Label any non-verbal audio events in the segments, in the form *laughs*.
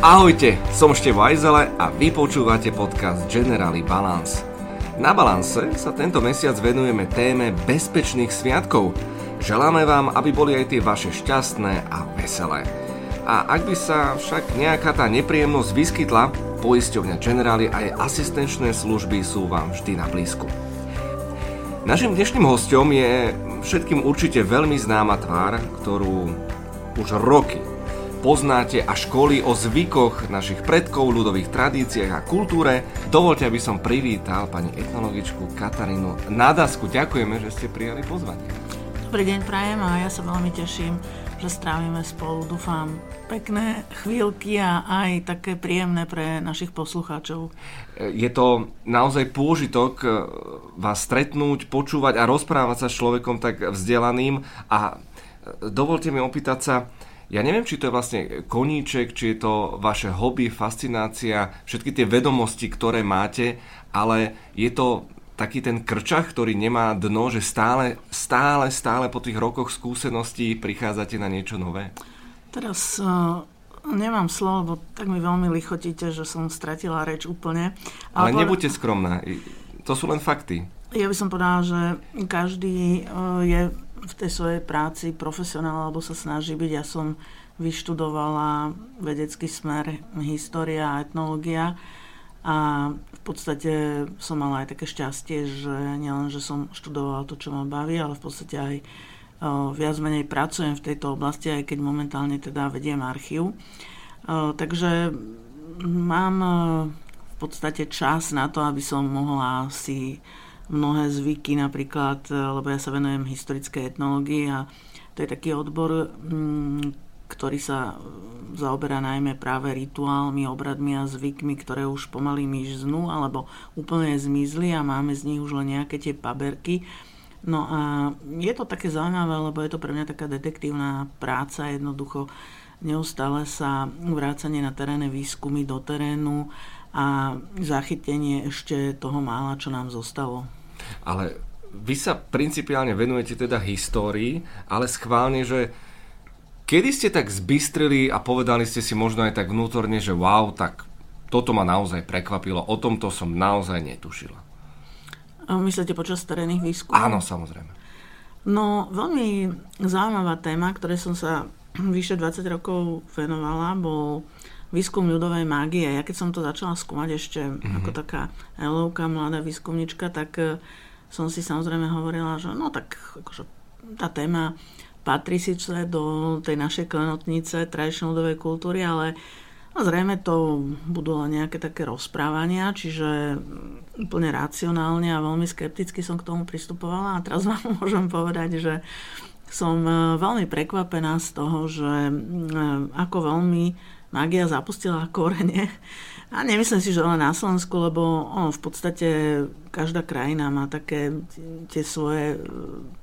Ahojte, som Števo Ajzele a vy počúvate podcast Generali Balance. Na Balance sa tento mesiac venujeme téme bezpečných sviatkov. Želáme vám, aby boli aj tie vaše šťastné a veselé. A ak by sa však nejaká tá nepríjemnosť vyskytla, poisťovňa Generali a jej asistenčné služby sú vám vždy na blízku. Našim dnešným hostom je všetkým určite veľmi známa tvár, ktorú už roky poznáte a školy o zvykoch našich predkov, ľudových tradíciách a kultúre. Dovolte, aby som privítal pani etnologičku Katarínu Nadasku. Ďakujeme, že ste prijali pozvanie. Dobrý deň, prajem a ja sa veľmi teším, že strávime spolu, dúfam, pekné chvíľky a aj také príjemné pre našich poslucháčov. Je to naozaj pôžitok eh, vás stretnúť, počúvať a rozprávať sa s človekom tak vzdelaným a eh, dovolte mi opýtať sa, ja neviem, či to je vlastne koníček, či je to vaše hobby, fascinácia, všetky tie vedomosti, ktoré máte, ale je to taký ten krčach, ktorý nemá dno, že stále, stále, stále po tých rokoch skúseností prichádzate na niečo nové? Teraz uh, nemám slovo, bo tak mi veľmi lichotíte, že som stratila reč úplne. Ale, ale nebuďte skromná, to sú len fakty. Ja by som povedala, že každý uh, je v tej svojej práci profesionál alebo sa snaží byť. Ja som vyštudovala vedecký smer história a etnológia a v podstate som mala aj také šťastie, že nielen, že som študovala to, čo ma baví, ale v podstate aj viac menej pracujem v tejto oblasti, aj keď momentálne teda vediem archív. Takže mám v podstate čas na to, aby som mohla si mnohé zvyky napríklad, e, lebo ja sa venujem historickej etnológii a to je taký odbor, mm, ktorý sa e, zaoberá najmä práve rituálmi, obradmi a zvykmi, ktoré už pomaly myžznú alebo úplne zmizli a máme z nich už len nejaké tie paberky. No a je to také zaujímavé, lebo je to pre mňa taká detektívna práca, jednoducho neustále sa vrácanie na teréne, výskumy do terénu a zachytenie ešte toho mála, čo nám zostalo. Ale vy sa principiálne venujete teda histórii, ale schválne, že kedy ste tak zbystrili a povedali ste si možno aj tak vnútorne, že wow, tak toto ma naozaj prekvapilo, o tomto som naozaj netušila. Myslíte počas terénnych výskumov? Áno, samozrejme. No, veľmi zaujímavá téma, ktoré som sa *clears throat* vyše 20 rokov venovala, bol výskum ľudovej mágie. Ja keď som to začala skúmať ešte mm-hmm. ako taká elovka, mladá výskumnička, tak eh, som si samozrejme hovorila, že no tak akože tá téma patrí síce do tej našej klenotnice tradičnej ľudovej kultúry, ale no zrejme to budú len nejaké také rozprávania, čiže úplne racionálne a veľmi skepticky som k tomu pristupovala a teraz *laughs* vám môžem povedať, že som eh, veľmi prekvapená z toho, že eh, ako veľmi magia zapustila korene. A nemyslím si, že len na Slovensku, lebo ono, v podstate každá krajina má také tie svoje e,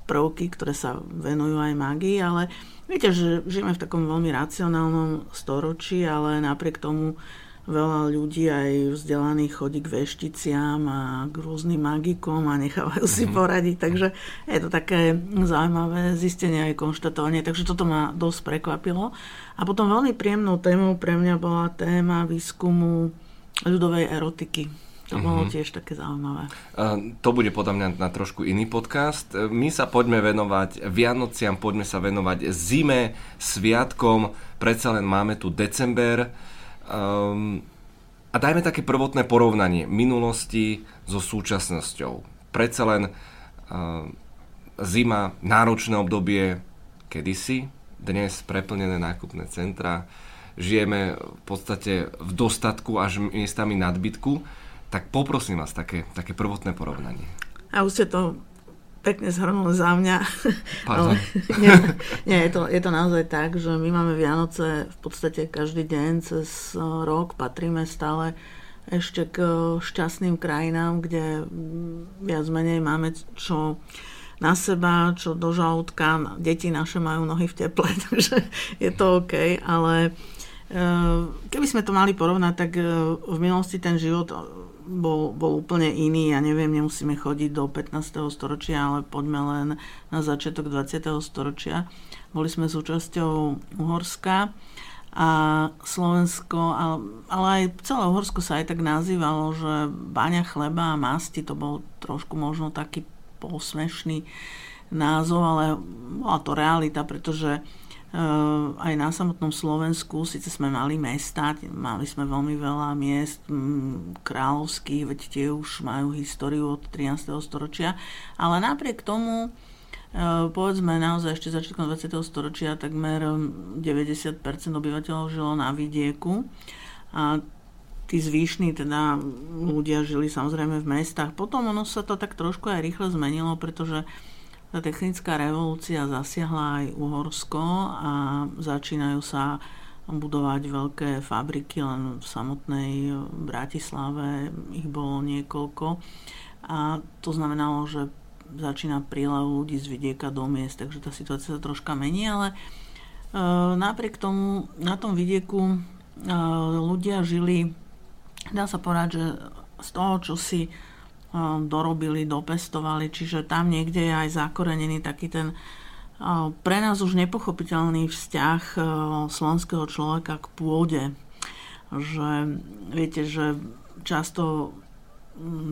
prvky, ktoré sa venujú aj magii, ale viete, že žijeme v takom veľmi racionálnom storočí, ale napriek tomu veľa ľudí aj vzdelaných chodí k vešticiam a k rôznym magikom a nechávajú si mhm. poradiť. Takže je to také zaujímavé zistenie aj konštatovanie. Takže toto ma dosť prekvapilo. A potom veľmi príjemnou témou pre mňa bola téma výskumu ľudovej erotiky. To mm-hmm. bolo tiež také zaujímavé. Uh, to bude podľa mňa na trošku iný podcast. My sa poďme venovať Vianociam, poďme sa venovať zime, sviatkom. Predsa len máme tu december. Um, a dajme také prvotné porovnanie minulosti so súčasnosťou. Predsa len uh, zima, náročné obdobie kedysi, dnes preplnené nákupné centra, žijeme v podstate v dostatku až miestami nadbytku, tak poprosím vás také, také prvotné porovnanie. A už ste to pekne zhrnul za mňa. Ale, *laughs* nie, nie je, to, je to naozaj tak, že my máme Vianoce v podstate každý deň cez rok, patríme stále ešte k šťastným krajinám, kde viac menej máme čo na seba, čo do žalúdka. Deti naše majú nohy v teple, *laughs* takže je to OK, ale eh, keby sme to mali porovnať, tak eh, v minulosti ten život bol, bol úplne iný. Ja neviem, nemusíme chodiť do 15. storočia, ale poďme len na začiatok 20. storočia. Boli sme súčasťou Uhorska a Slovensko, ale aj celé Uhorsko sa aj tak nazývalo, že baňa chleba a masti, to bol trošku možno taký posmešný názov, ale bola to realita, pretože aj na samotnom Slovensku, síce sme mali mesta, mali sme veľmi veľa miest m, kráľovských, veď tie už majú históriu od 13. storočia, ale napriek tomu uh, povedzme naozaj ešte začiatkom 20. storočia takmer 90% obyvateľov žilo na vidieku a tí zvyšní teda ľudia žili samozrejme v mestách. Potom ono sa to tak trošku aj rýchle zmenilo, pretože tá technická revolúcia zasiahla aj Uhorsko a začínajú sa budovať veľké fabriky, len v samotnej Bratislave ich bolo niekoľko. A to znamenalo, že začína prílev ľudí z vidieka do miest, takže tá situácia sa troška mení, ale e, napriek tomu na tom vidieku e, ľudia žili, dá sa povedať, že z toho, čo si dorobili, dopestovali, čiže tam niekde je aj zakorenený taký ten pre nás už nepochopiteľný vzťah slovenského človeka k pôde. Že viete, že často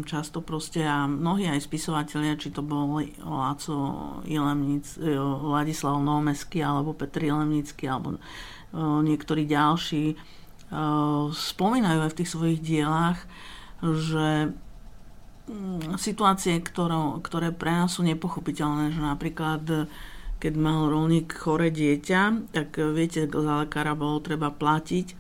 často proste a mnohí aj spisovatelia, či to bol Láco Ilemnic, e, Ladislav Novomeský alebo Petr Ilemnický alebo e, niektorí ďalší e, spomínajú aj v tých svojich dielách, že situácie, ktoré, ktoré pre nás sú nepochopiteľné, že napríklad keď mal rolník chore dieťa, tak e, viete, za lekára bolo treba platiť,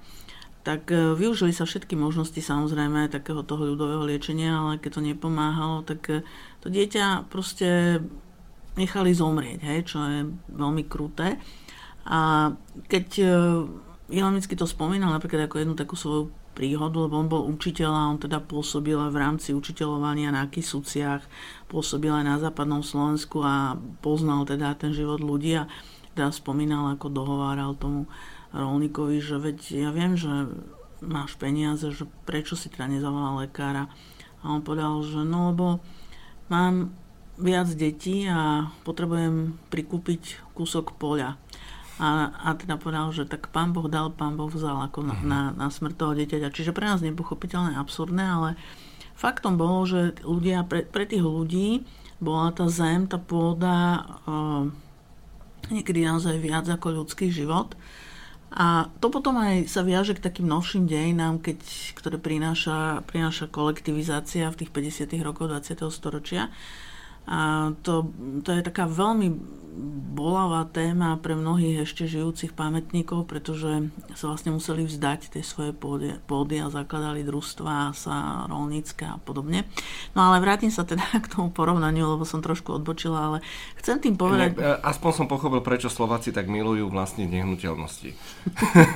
tak e, využili sa všetky možnosti samozrejme takého toho ľudového liečenia, ale keď to nepomáhalo, tak e, to dieťa proste nechali zomrieť, hej, čo je veľmi kruté. A keď Jelenický to spomínal napríklad ako jednu takú svoju príhodu, lebo on bol učiteľ a on teda pôsobil v rámci učiteľovania na Kisuciach, pôsobil aj na západnom Slovensku a poznal teda ten život ľudí a teda spomínal, ako dohováral tomu rolníkovi, že veď ja viem, že máš peniaze, že prečo si teda nezavolal lekára. A on povedal, že no lebo mám viac detí a potrebujem prikúpiť kúsok poľa. A, a teda povedal, že tak pán Boh dal, pán Boh vzal ako na, mhm. na, na smrť toho dieťaťa. Čiže pre nás nepochopiteľné, absurdné, ale faktom bolo, že ľudia, pre, pre tých ľudí bola tá zem, tá pôda uh, niekedy naozaj viac ako ľudský život. A to potom aj sa viaže k takým novším dejinám, keď, ktoré prináša, prináša kolektivizácia v tých 50. rokoch 20. storočia. A to, to je taká veľmi bolavá téma pre mnohých ešte žijúcich pamätníkov, pretože sa vlastne museli vzdať tej svojej pôdy, pôdy a zakladali družstva sa rolnícke a podobne. No ale vrátim sa teda *laughs* k tomu porovnaniu, lebo som trošku odbočila, ale chcem tým povedať... Ne, aspoň som pochopil, prečo Slováci tak milujú vlastne nehnuteľnosti.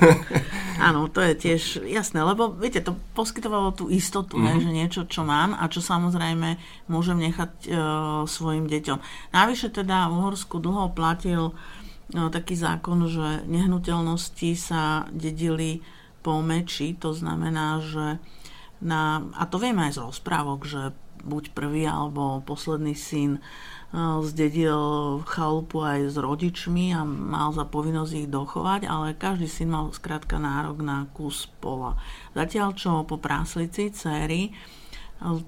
*laughs* Áno, to je tiež jasné, lebo viete, to poskytovalo tú istotu, mm-hmm. ne, že niečo, čo mám a čo samozrejme môžem nechať e, svojim deťom. Navyše teda v Uhorsku dlho platil no, taký zákon, že nehnuteľnosti sa dedili po meči, to znamená, že na, a to vieme aj z rozprávok, že buď prvý alebo posledný syn e, zdedil chalupu aj s rodičmi a mal za povinnosť ich dochovať, ale každý syn mal skrátka nárok na kus pola. Zatiaľ čo po práslici céry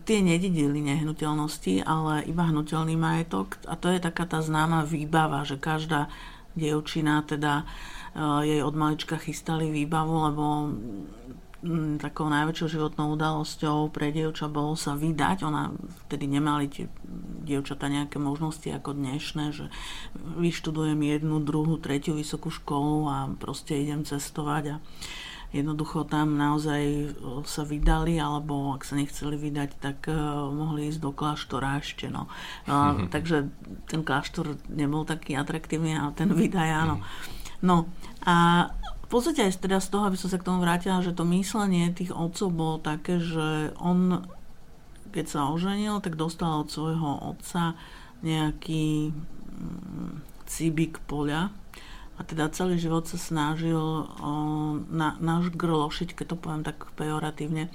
tie nedidili nehnuteľnosti, ale iba hnutelný majetok a to je taká tá známa výbava, že každá dievčina teda e, jej od malička chystali výbavu, lebo mm, takou najväčšou životnou udalosťou pre dievča bolo sa vydať. Ona vtedy nemali tie dievčata nejaké možnosti ako dnešné, že vyštudujem jednu, druhú, tretiu vysokú školu a proste idem cestovať a jednoducho tam naozaj sa vydali, alebo ak sa nechceli vydať, tak uh, mohli ísť do kláštora ešte. No. Uh, mm-hmm. Takže ten kláštor nebol taký atraktívny, ale ten vydaj áno. Mm-hmm. No a v podstate aj teda z toho, aby som sa k tomu vrátila, že to myslenie tých otcov bolo také, že on, keď sa oženil, tak dostal od svojho otca nejaký mm, cibik poľa, a teda celý život sa snažil o, na, nažgrlošiť, keď to poviem tak pejoratívne,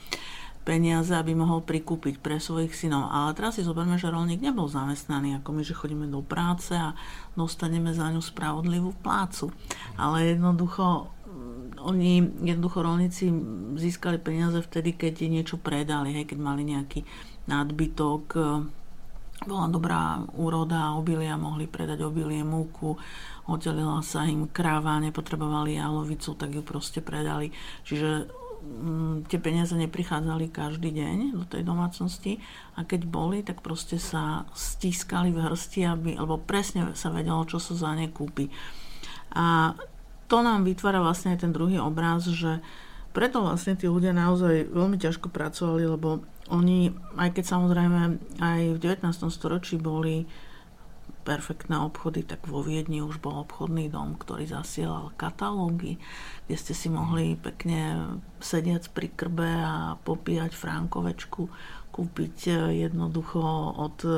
peniaze, aby mohol prikúpiť pre svojich synov. Ale teraz si zoberme, že rolník nebol zamestnaný, ako my, že chodíme do práce a dostaneme za ňu spravodlivú plácu. Ale jednoducho oni, jednoducho rolníci získali peniaze vtedy, keď niečo predali, hej, keď mali nejaký nadbytok, e, bola dobrá úroda obilia, mohli predať obilie, múku, oddelila sa im kráva, nepotrebovali jalovicu, tak ju proste predali. Čiže m, tie peniaze neprichádzali každý deň do tej domácnosti a keď boli, tak proste sa stískali v hrsti, aby, alebo presne sa vedelo, čo sa za ne kúpi. A to nám vytvára vlastne aj ten druhý obraz, že preto vlastne tí ľudia naozaj veľmi ťažko pracovali, lebo oni, aj keď samozrejme aj v 19. storočí boli perfektné obchody, tak vo Viedni už bol obchodný dom, ktorý zasielal katalógy, kde ste si mohli pekne sedieť pri krbe a popíjať frankovečku, kúpiť jednoducho od eh,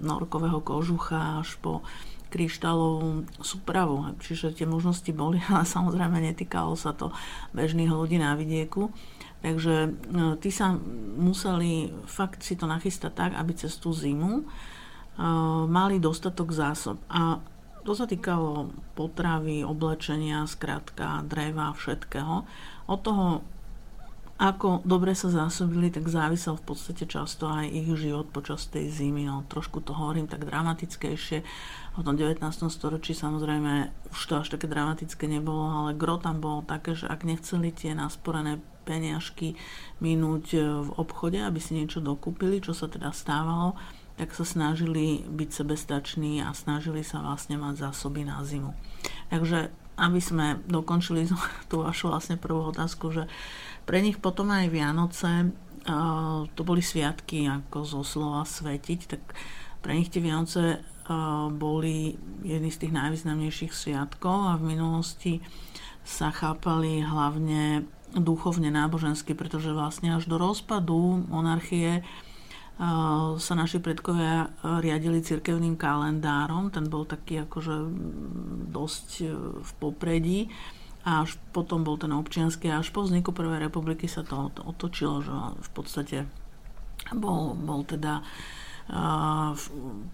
norkového kožucha až po kryštálovú súpravu. Čiže tie možnosti boli, *laughs* ale samozrejme netýkalo sa to bežných ľudí na vidieku. Takže e, tí sa museli fakt si to nachystať tak, aby cez tú zimu mali dostatok zásob. A to sa týkalo potravy, oblečenia, skratka, dreva, všetkého. Od toho ako dobre sa zásobili, tak závisel v podstate často aj ich život počas tej zimy. No, trošku to hovorím tak dramatickejšie. V tom 19. storočí samozrejme už to až také dramatické nebolo, ale gro tam bolo také, že ak nechceli tie nasporené peniažky minúť e, v obchode, aby si niečo dokúpili, čo sa teda stávalo, tak sa snažili byť sebestační a snažili sa vlastne mať zásoby na zimu. Takže aby sme dokončili *laughs* tú vašu vlastne prvú otázku, že pre nich potom aj Vianoce, to boli sviatky ako zo slova svetiť, tak pre nich tie Vianoce boli jedny z tých najvýznamnejších sviatkov a v minulosti sa chápali hlavne duchovne nábožensky, pretože vlastne až do rozpadu monarchie sa naši predkovia riadili cirkevným kalendárom, ten bol taký akože dosť e, v popredí a až potom bol ten občianský až po vzniku Prvej republiky sa to otočilo, že v podstate bol, bol teda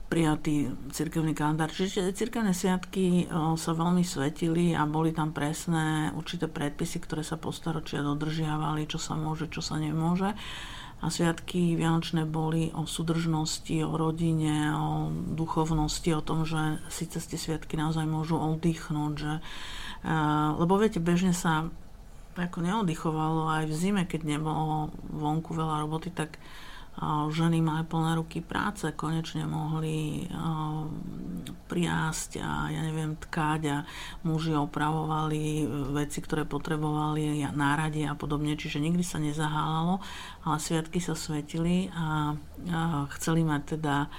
prijatý cirkevný kalendár. Čiže cirkevné sviatky sa veľmi svetili a boli tam presné určité predpisy, ktoré sa postaročia dodržiavali, čo sa môže, čo sa nemôže. A sviatky vianočné boli o súdržnosti, o rodine, o duchovnosti, o tom, že si cez tie sviatky naozaj môžu oddychnúť, že uh, lebo viete, bežne sa ako neoddychovalo aj v zime, keď nebolo vonku veľa roboty, tak ženy mali plné ruky práce, konečne mohli priásť a ja neviem, tkať a muži opravovali veci, ktoré potrebovali, náradie a podobne, čiže nikdy sa nezahálalo, ale sviatky sa svetili a, chceli mať teda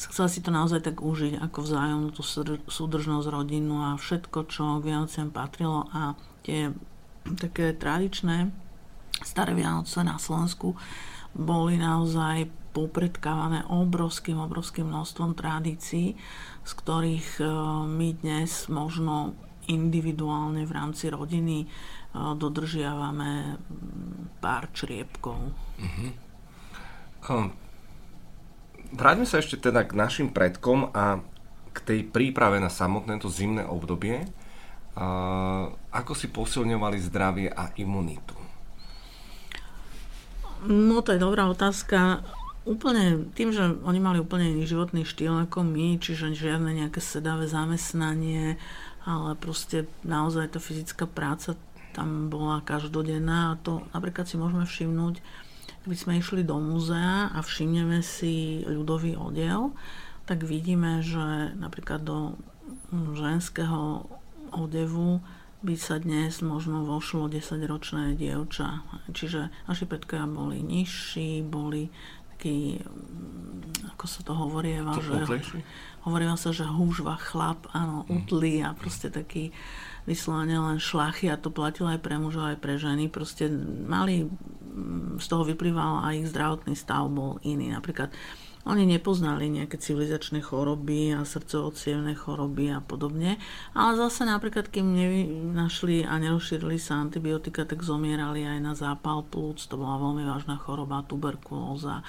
chcela si to naozaj tak užiť ako vzájomnú tú súdržnosť rodinu a všetko, čo k Vianociam patrilo. A tie také tradičné staré Vianoce na Slovensku boli naozaj popredkávané obrovským, obrovským množstvom tradícií, z ktorých e, my dnes možno individuálne v rámci rodiny e, dodržiavame pár čriepkov. Um Vráťme sa ešte teda k našim predkom a k tej príprave na samotné to zimné obdobie. A ako si posilňovali zdravie a imunitu? No to je dobrá otázka. Úplne tým, že oni mali úplne iný životný štýl ako my, čiže žiadne nejaké sedavé zamestnanie, ale proste naozaj tá fyzická práca tam bola každodenná a to napríklad si môžeme všimnúť Keby sme išli do múzea a všimneme si ľudový odev, tak vidíme, že napríklad do ženského odevu by sa dnes možno vošlo 10-ročné dievča. Čiže naši predkovia boli nižší, boli taký, ako sa to hovorieva, to že hovorieva sa, že húžva chlap, áno, mhm. utlý a proste taký vyslovene len šlachy a to platilo aj pre mužov, aj pre ženy. Proste mali, mm, z toho vyplýval aj ich zdravotný stav bol iný. Napríklad oni nepoznali nejaké civilizačné choroby a srdcovo choroby a podobne, ale zase napríklad, kým nenašli a nerozšírili sa antibiotika, tak zomierali aj na zápal plúc, to bola veľmi vážna choroba, tuberkulóza,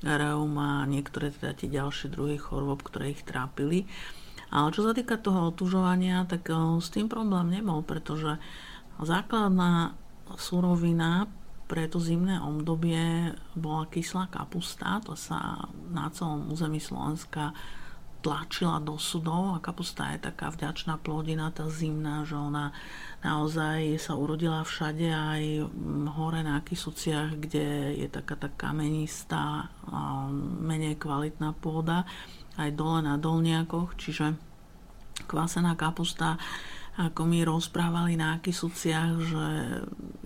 reuma a niektoré teda tie ďalšie druhy chorôb, ktoré ich trápili. Ale čo sa týka toho otužovania, tak eh, s tým problém nebol, pretože Základná surovina pre to zimné obdobie bola kyslá kapusta, to sa na celom území Slovenska tlačila do sudov a kapusta je taká vďačná plodina, tá zimná, že ona naozaj sa urodila všade aj hore na Kisuciach, kde je taká tá kamenistá, menej kvalitná pôda, aj dole na dolniakoch, čiže kvasená kapusta ako mi rozprávali na Kisuciach, že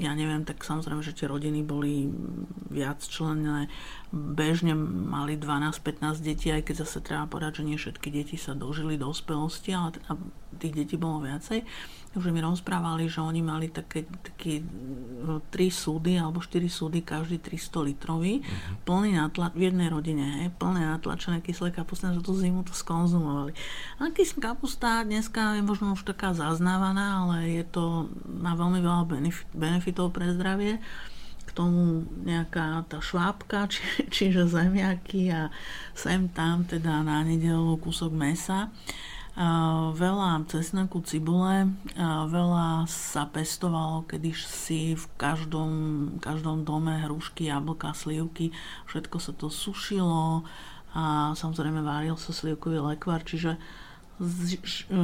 ja neviem, tak samozrejme, že tie rodiny boli viac členné, bežne mali 12-15 detí, aj keď zase treba povedať, že nie všetky deti sa dožili do dospelosti, ale teda tých detí bolo viacej že mi rozprávali, že oni mali také, také no, tri súdy alebo štyri súdy, každý 300 litrový, uh-huh. plný natla- v jednej rodine, hej, plné natlačené kyslé kapustné, že tú zimu to skonzumovali. A kyslá kapusta dneska je možno už taká zaznávaná, ale je to, má veľmi veľa benefit, benefitov pre zdravie k tomu nejaká tá švábka, či, čiže zemiaky a sem tam teda na nedelu kúsok mesa veľa cesnaku, cibule, veľa sa pestovalo kedysi v každom, každom dome hrušky, jablka, slivky, všetko sa to sušilo a samozrejme váril sa slivkový lekvar, čiže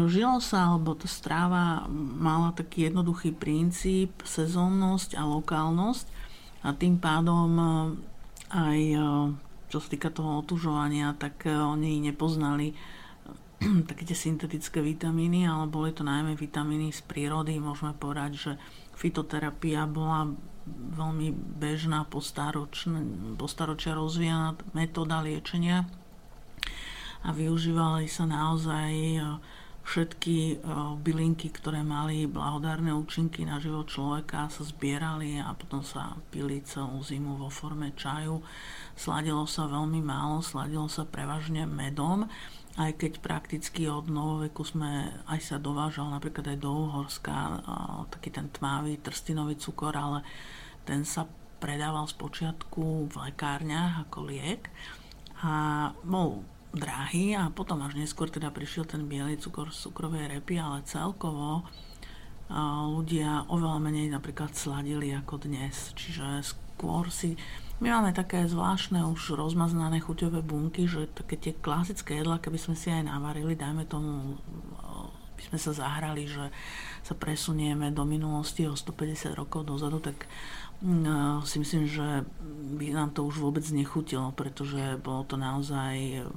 žilo sa, alebo tá stráva mala taký jednoduchý princíp, sezónnosť a lokálnosť. A tým pádom aj čo sa týka toho otužovania, tak oni nepoznali *clears throat* také tie syntetické vitamíny, ale boli to najmä vitamíny z prírody. Môžeme povedať, že fitoterapia bola veľmi bežná postaročia rozvíjana metóda liečenia a využívali sa naozaj e, všetky e, bylinky, ktoré mali blahodárne účinky na život človeka, sa zbierali a potom sa pili celú zimu vo forme čaju. Sladilo sa veľmi málo, sladilo sa prevažne medom aj keď prakticky od novoveku sme aj sa dovážal napríklad aj do Uhorska taký ten tmavý trstinový cukor, ale ten sa predával z počiatku v lekárniach ako liek. A bol drahý a potom až neskôr teda prišiel ten biely cukor z cukrovej repy, ale celkovo ľudia oveľa menej napríklad sladili ako dnes, čiže skôr si my máme také zvláštne už rozmaznané chuťové bunky, že také tie klasické jedla, keby sme si aj navarili, dajme tomu, by sme sa zahrali, že sa presunieme do minulosti o 150 rokov dozadu, tak mm, si myslím, že by nám to už vôbec nechutilo, pretože bolo to naozaj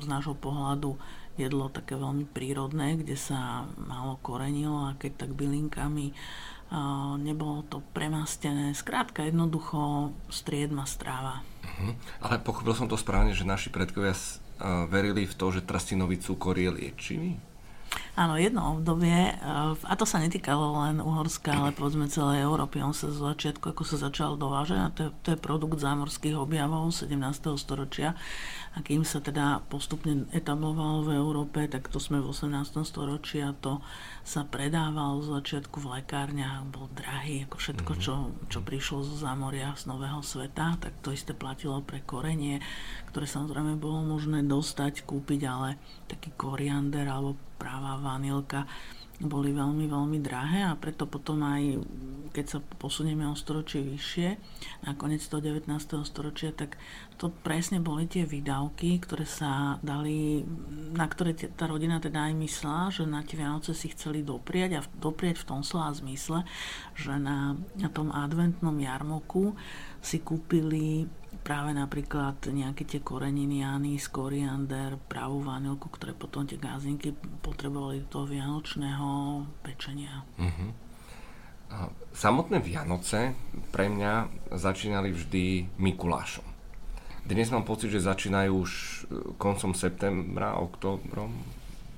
z nášho pohľadu jedlo také veľmi prírodné, kde sa málo korenilo a keď tak bylinkami nebolo to premastené. Skrátka, jednoducho striedma stráva. Uh-huh. Ale pochopil som to správne, že naši predkovia verili v to, že trstinový cukor je liečivý? Áno, jedno obdobie, a to sa netýkalo len Uhorska, ale povedzme celej Európy. On sa z začiatku, ako sa začal dovážať, a to je, to je produkt zámorských objavov 17. storočia, a kým sa teda postupne etabloval v Európe, tak to sme v 18. storočí a to sa predával z začiatku v lekárniach, bol drahý, ako všetko, mhm. čo, čo prišlo zo zámoria z Nového sveta, tak to isté platilo pre korenie, ktoré samozrejme bolo možné dostať, kúpiť, ale taký koriander alebo práva vanilka boli veľmi, veľmi drahé a preto potom aj, keď sa posunieme o storočie vyššie, na koniec toho 19. storočia, tak to presne boli tie výdavky, ktoré sa dali, na ktoré tá rodina teda aj myslela, že na tie Vianoce si chceli dopriať a dopriať v tom slova zmysle, že na, na tom adventnom jarmoku si kúpili práve napríklad nejaké tie koreniny, anís, koriander, pravú vanilku, ktoré potom tie gázinky potrebovali do toho vianočného pečenia. Uh-huh. Samotné Vianoce pre mňa začínali vždy Mikulášom. Dnes mám pocit, že začínajú už e, koncom septembra, oktobrom,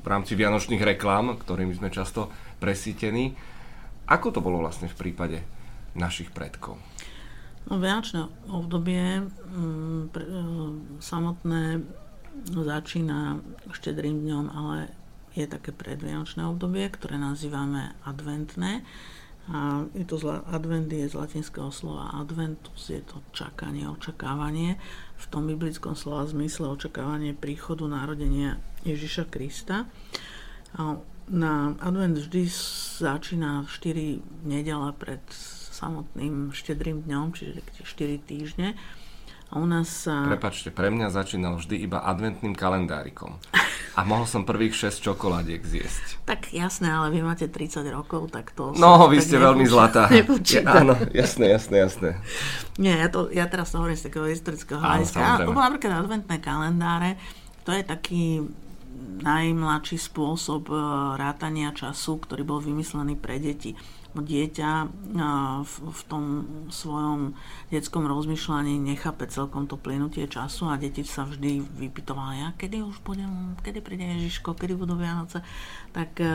v rámci vianočných reklám, ktorými sme často presítení. Ako to bolo vlastne v prípade našich predkov? No, vianočné obdobie mm, pre, e, samotné začína štedrým dňom, ale je také predvianočné obdobie, ktoré nazývame adventné. A je to zla, advent je z latinského slova adventus, je to čakanie, očakávanie. V tom biblickom slova zmysle očakávanie príchodu narodenia Ježiša Krista. A na advent vždy začína 4 nedela pred samotným štedrým dňom, čiže 4 týždne. A u nás. Prepačte, pre mňa začínal vždy iba adventným kalendárikom. A mohol som prvých 6 čokoládiek zjesť. Tak jasné, ale vy máte 30 rokov, tak to... No, vy ste veľmi zlatá. Ja, áno, jasné, jasné, jasné. Nie, ja, to, ja teraz to hovorím z takého historického hľadiska. To bolo napríklad adventné kalendáre, to je taký najmladší spôsob e, rátania času, ktorý bol vymyslený pre deti dieťa v tom svojom detskom rozmýšľaní nechápe celkom to plynutie času a deti sa vždy vypytovali, a kedy už budem, kedy príde Ježiško, kedy budú Vianoce. Tak e, e,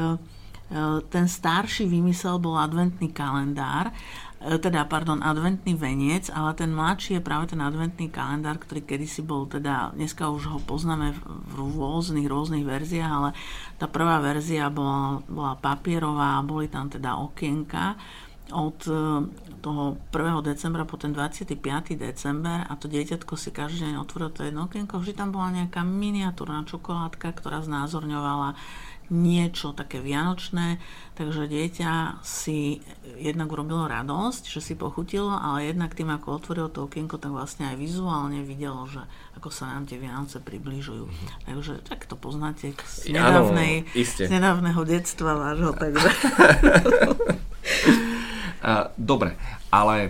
ten starší vymysel bol adventný kalendár teda, pardon, adventný veniec, ale ten mladší je práve ten adventný kalendár, ktorý kedysi bol teda, dneska už ho poznáme v rôznych, rôznych verziách, ale tá prvá verzia bola, bola papierová, boli tam teda okienka od e, toho 1. decembra po ten 25. december a to dieťatko si každý deň otvorilo to jedno okienko, vždy tam bola nejaká miniatúrna čokoládka, ktorá znázorňovala niečo také vianočné, takže dieťa si jednak urobilo radosť, že si pochutilo, ale jednak tým, ako otvoril to okienko, tak vlastne aj vizuálne videlo, že ako sa nám tie Vianoce približujú. Mm-hmm. Takže tak to poznáte z, nedávnej, ano, z nedávneho detstva vášho. Takže. *laughs* Dobre, ale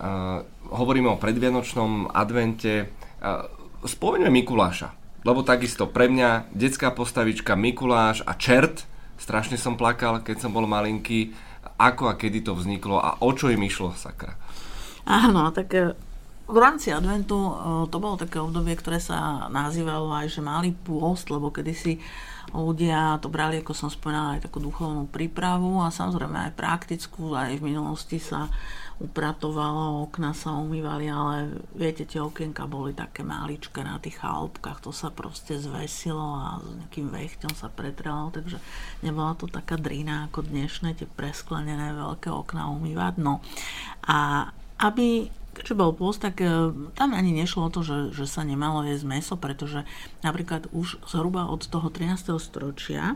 uh, hovoríme o predvianočnom advente. Uh, spomeňme Mikuláša lebo takisto pre mňa detská postavička Mikuláš a Čert, strašne som plakal, keď som bol malinký, ako a kedy to vzniklo a o čo im išlo, sakra. Áno, tak e, v rámci adventu e, to bolo také obdobie, ktoré sa nazývalo aj, že malý pôst, lebo kedysi ľudia to brali, ako som spomínala, aj takú duchovnú prípravu a samozrejme aj praktickú, aj v minulosti sa upratovalo, okna sa umývali, ale viete, tie okienka boli také maličké na tých chalúbkach, to sa proste zvesilo a s nejakým vechťom sa pretrelo, takže nebola to taká drina ako dnešné, tie presklenené veľké okna umývať. No a aby keďže bol pôst, tak e, tam ani nešlo o to, že, že sa nemalo jesť meso, pretože napríklad už zhruba od toho 13. storočia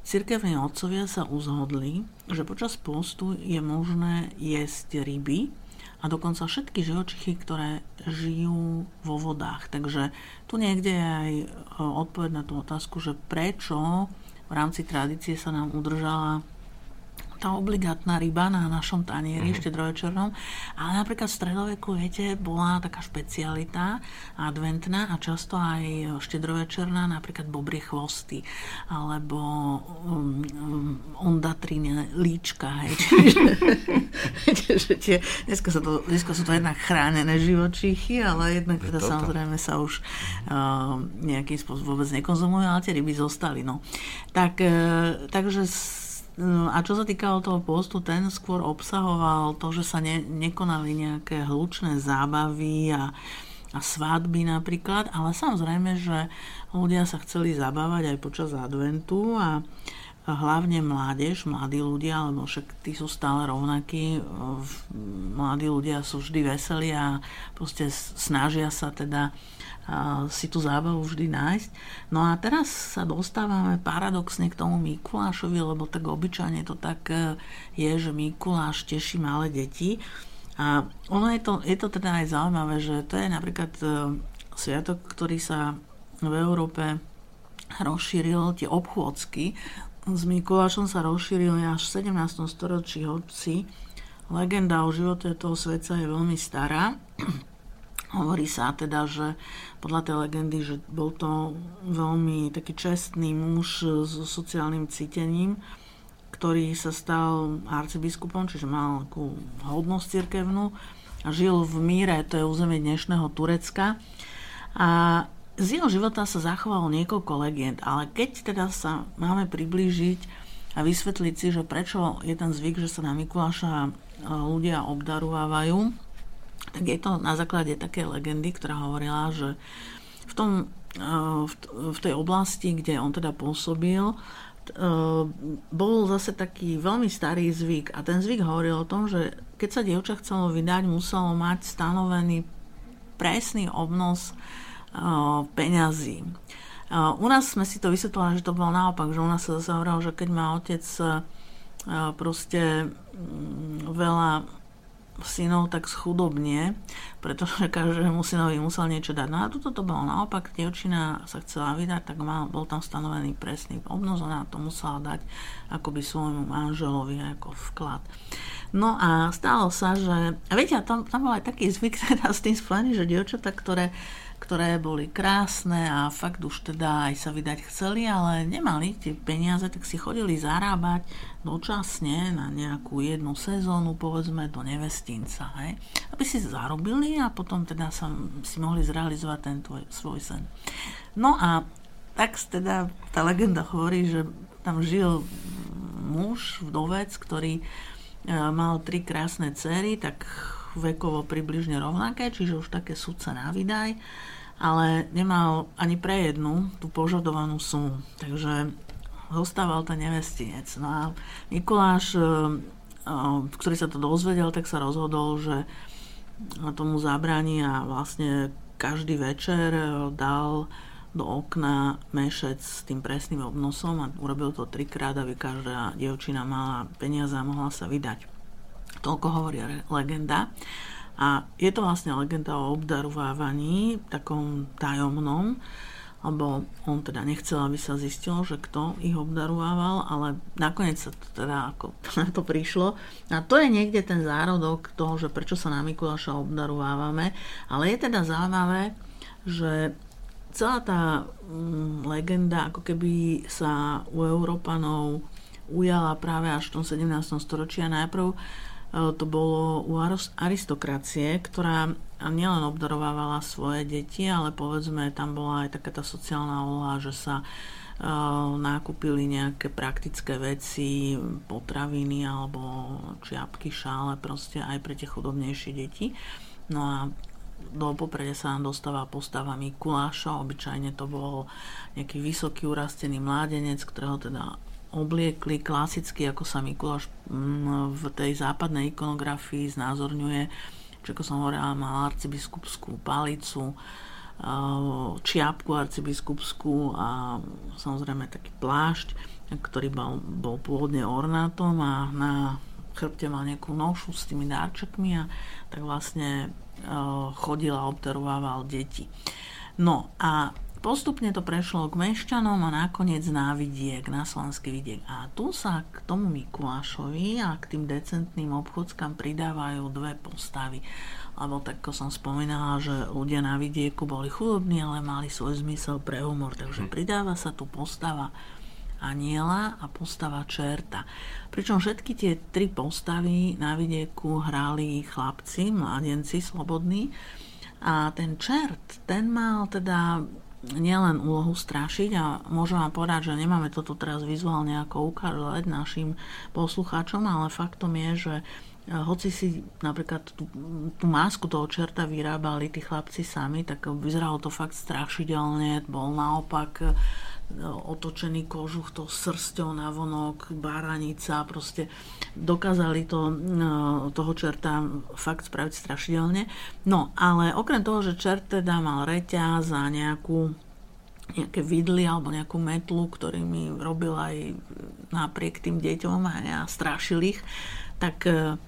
Cirkevní otcovia sa uzhodli, že počas postu je možné jesť ryby a dokonca všetky živočichy, ktoré žijú vo vodách. Takže tu niekde je aj e, odpoveď na tú otázku, že prečo v rámci tradície sa nám udržala tá obligátna ryba na našom tanieri, mm-hmm. štedrovečernom. Ale napríklad v stredoveku, viete, bola taká špecialita adventná a často aj štedrovečerná, napríklad bobrie chvosty alebo um, um, ondatrine líčka. Hej. Čiže, *laughs* tie, dneska, sa to, dneska sú to jednak chránené živočíchy, ale jednak teda samozrejme sa už uh, nejakým spôsobom vôbec nekonzumujú, ale tie ryby zostali. No. Tak, uh, takže a čo sa týkalo toho postu, ten skôr obsahoval to, že sa ne, nekonali nejaké hlučné zábavy a, a svadby napríklad, ale samozrejme, že ľudia sa chceli zabávať aj počas adventu a hlavne mládež, mladí ľudia, lebo však tí sú stále rovnakí, mladí ľudia sú vždy veselí a proste snažia sa teda si tú zábavu vždy nájsť. No a teraz sa dostávame paradoxne k tomu Mikulášovi, lebo tak obyčajne to tak e, je, že Mikuláš teší malé deti. A ono je to, je to teda aj zaujímavé, že to je napríklad e, sviatok, ktorý sa v Európe rozšíril, tie obchôdzky s Mikulášom sa rozšírili až v 17. storočí, hoci legenda o živote toho sveca je veľmi stará. Hovorí sa teda, že podľa tej legendy, že bol to veľmi taký čestný muž so sociálnym cítením, ktorý sa stal arcibiskupom, čiže mal takú hodnosť cirkevnú a žil v Míre, to je územie dnešného Turecka. A z jeho života sa zachovalo niekoľko legend, ale keď teda sa máme priblížiť a vysvetliť si, že prečo je ten zvyk, že sa na Mikuláša ľudia obdarovávajú, tak je to na základe také legendy, ktorá hovorila, že v, tom, eh, v tej oblasti, kde on teda pôsobil, eh, bol zase taký veľmi starý zvyk a ten zvyk hovoril o tom, že keď sa dievča chcelo vydať, muselo mať stanovený presný obnos eh, peňazí. U nás sme si to vysvetlili, že to bolo naopak, že u nás sa zase hovorilo, že keď má otec proste mm, veľa synov tak schudobne, pretože každému synovi musel niečo dať. No a toto to bolo naopak, dievčina sa chcela vydať, tak mal, bol tam stanovený presný obnos, ona to musela dať akoby svojmu manželovi ako vklad. No a stalo sa, že, viete, tam, tam bol aj taký zvyk *laughs* teda s tým spojený, že dievčatá, ktoré ktoré boli krásne a fakt už teda aj sa vydať chceli, ale nemali tie peniaze, tak si chodili zarábať dočasne na nejakú jednu sezónu, povedzme, do nevestinca, hej? aby si zarobili a potom teda sa, si mohli zrealizovať ten tvoj, svoj sen. No a tak teda tá legenda hovorí, že tam žil muž, vdovec, ktorý e, mal tri krásne cery, tak vekovo približne rovnaké, čiže už také sudce na vydaj, ale nemal ani pre jednu tú požadovanú sumu. Takže zostával ten nevestinec. No a Mikuláš, e, e, ktorý sa to dozvedel, tak sa rozhodol, že tomu zabráni a vlastne každý večer dal do okna mešec s tým presným obnosom a urobil to trikrát, aby každá dievčina mala peniaze a mohla sa vydať. Toľko hovorí legenda. A je to vlastne legenda o obdarovávaní, takom tajomnom, lebo on teda nechcel, aby sa zistilo, že kto ich obdarovával, ale nakoniec sa to teda ako *laughs* na to prišlo. A to je niekde ten zárodok toho, že prečo sa na Mikuláša obdarovávame. Ale je teda zaujímavé, že celá tá mm, legenda ako keby sa u Európanov ujala práve až v tom 17. storočí a najprv E, to bolo u aristokracie, ktorá nielen obdarovávala svoje deti, ale povedzme tam bola aj taká tá sociálna úloha, že sa uh, nakúpili nejaké praktické veci, potraviny alebo čiapky, šále proste aj pre tie chudobnejšie deti. No a do popredia sa nám dostáva postava Mikuláša, obyčajne to bol nejaký vysoký urastený mládenec, ktorého teda obliekli klasicky, ako sa Mikuláš mm, v tej západnej ikonografii znázorňuje. Čiže ako som hovorila, mal arcibiskupskú palicu, čiapku arcibiskupskú a samozrejme taký plášť, ktorý bol, bol pôvodne ornátom a na chrbte mal nejakú nošu s tými dárčekmi a tak vlastne chodil a obdarovával deti. No a Postupne to prešlo k Mešťanom a nakoniec na vidiek, na slovenský vidiek. A tu sa k tomu Mikulášovi a k tým decentným obchodskám pridávajú dve postavy. Lebo tak ako som spomínala, že ľudia na vidieku boli chudobní, ale mali svoj zmysel pre humor. Takže mhm. pridáva sa tu postava aniela a postava čerta. Pričom všetky tie tri postavy na vidieku hrali chlapci, mladenci, slobodní. A ten čert, ten mal teda nielen úlohu strašiť a môžem vám povedať, že nemáme toto teraz vizuálne ako ukázať našim poslucháčom, ale faktom je, že hoci si napríklad tú, tú masku toho čerta vyrábali tí chlapci sami, tak vyzeralo to fakt strašidelne, bol naopak otočený kožuch to srsťou na vonok, báranica, proste dokázali to, no, toho čerta fakt spraviť strašidelne. No, ale okrem toho, že čert teda mal reťaz a nejakú nejaké vidly alebo nejakú metlu, ktorými robil aj napriek tým deťom a strašil ich, tak e,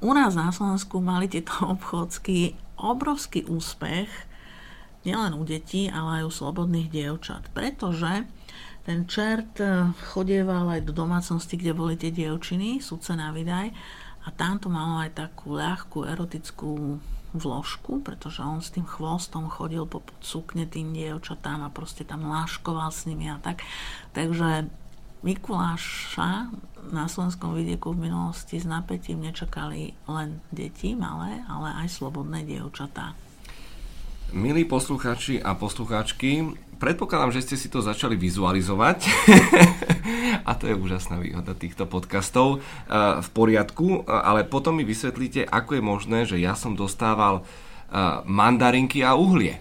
u nás na Slovensku mali tieto *laughs* obchodsky obrovský úspech nielen u detí, ale aj u slobodných dievčat. Pretože ten čert eh, chodieval aj do domácnosti, kde boli tie dievčiny, sudce na vydaj, a tam to malo aj takú ľahkú erotickú vložku, pretože on s tým chvostom chodil po sukne tým dievčatám a proste tam láškoval s nimi a tak. Takže Mikuláša na slovenskom vidieku v minulosti s napätím nečakali len deti malé, ale aj slobodné dievčatá. Milí poslucháči a poslucháčky, predpokladám, že ste si to začali vizualizovať *laughs* a to je úžasná výhoda týchto podcastov eh, v poriadku, ale potom mi vysvetlíte, ako je možné, že ja som dostával eh, mandarinky a uhlie.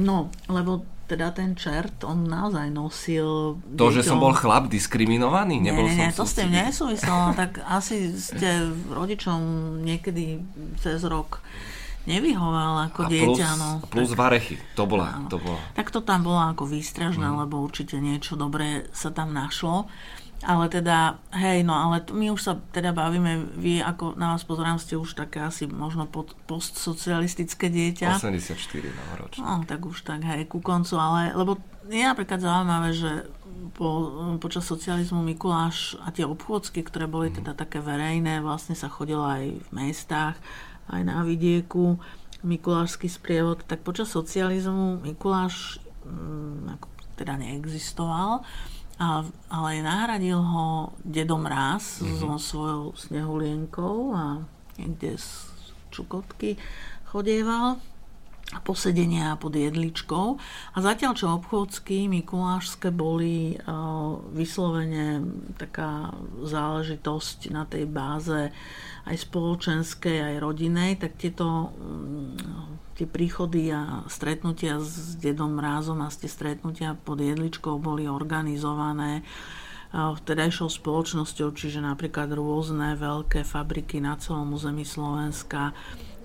No, lebo teda ten čert, on naozaj nosil... To, deťom... že som bol chlap diskriminovaný? Nebol nie, nie, som to s tým nesúviselo, tak asi ste rodičom niekedy cez rok nevyhoval ako a dieťa. Plus, no, plus tak, varechy, to bola, to bola. Tak to tam bolo ako výstražné, mm. lebo určite niečo dobré sa tam našlo. Ale teda, hej, no ale my už sa teda bavíme, vy ako na vás pozorám, ste už také asi možno pod, postsocialistické dieťa. 84 novoročné. No, tak už tak, hej, ku koncu, ale, lebo je napríklad zaujímavé, že po, počas socializmu Mikuláš a tie obchôdzky, ktoré boli mhm. teda také verejné, vlastne sa chodilo aj v mestách, aj na vidieku, Mikulášsky sprievod, tak počas socializmu Mikuláš mm, ako teda neexistoval a, ale nahradil ho Dedo Mráz mm-hmm. so svojou snehulienkou a niekde z Čukotky chodieval a posedenia pod jedličkou. A zatiaľ, čo obchodsky Mikulášske boli uh, vyslovene taká záležitosť na tej báze aj spoločenskej, aj rodinej, tak tieto um, tie príchody a stretnutia s dedom Mrázom a tie stretnutia pod jedličkou boli organizované vtedajšou spoločnosťou, čiže napríklad rôzne veľké fabriky na celom území Slovenska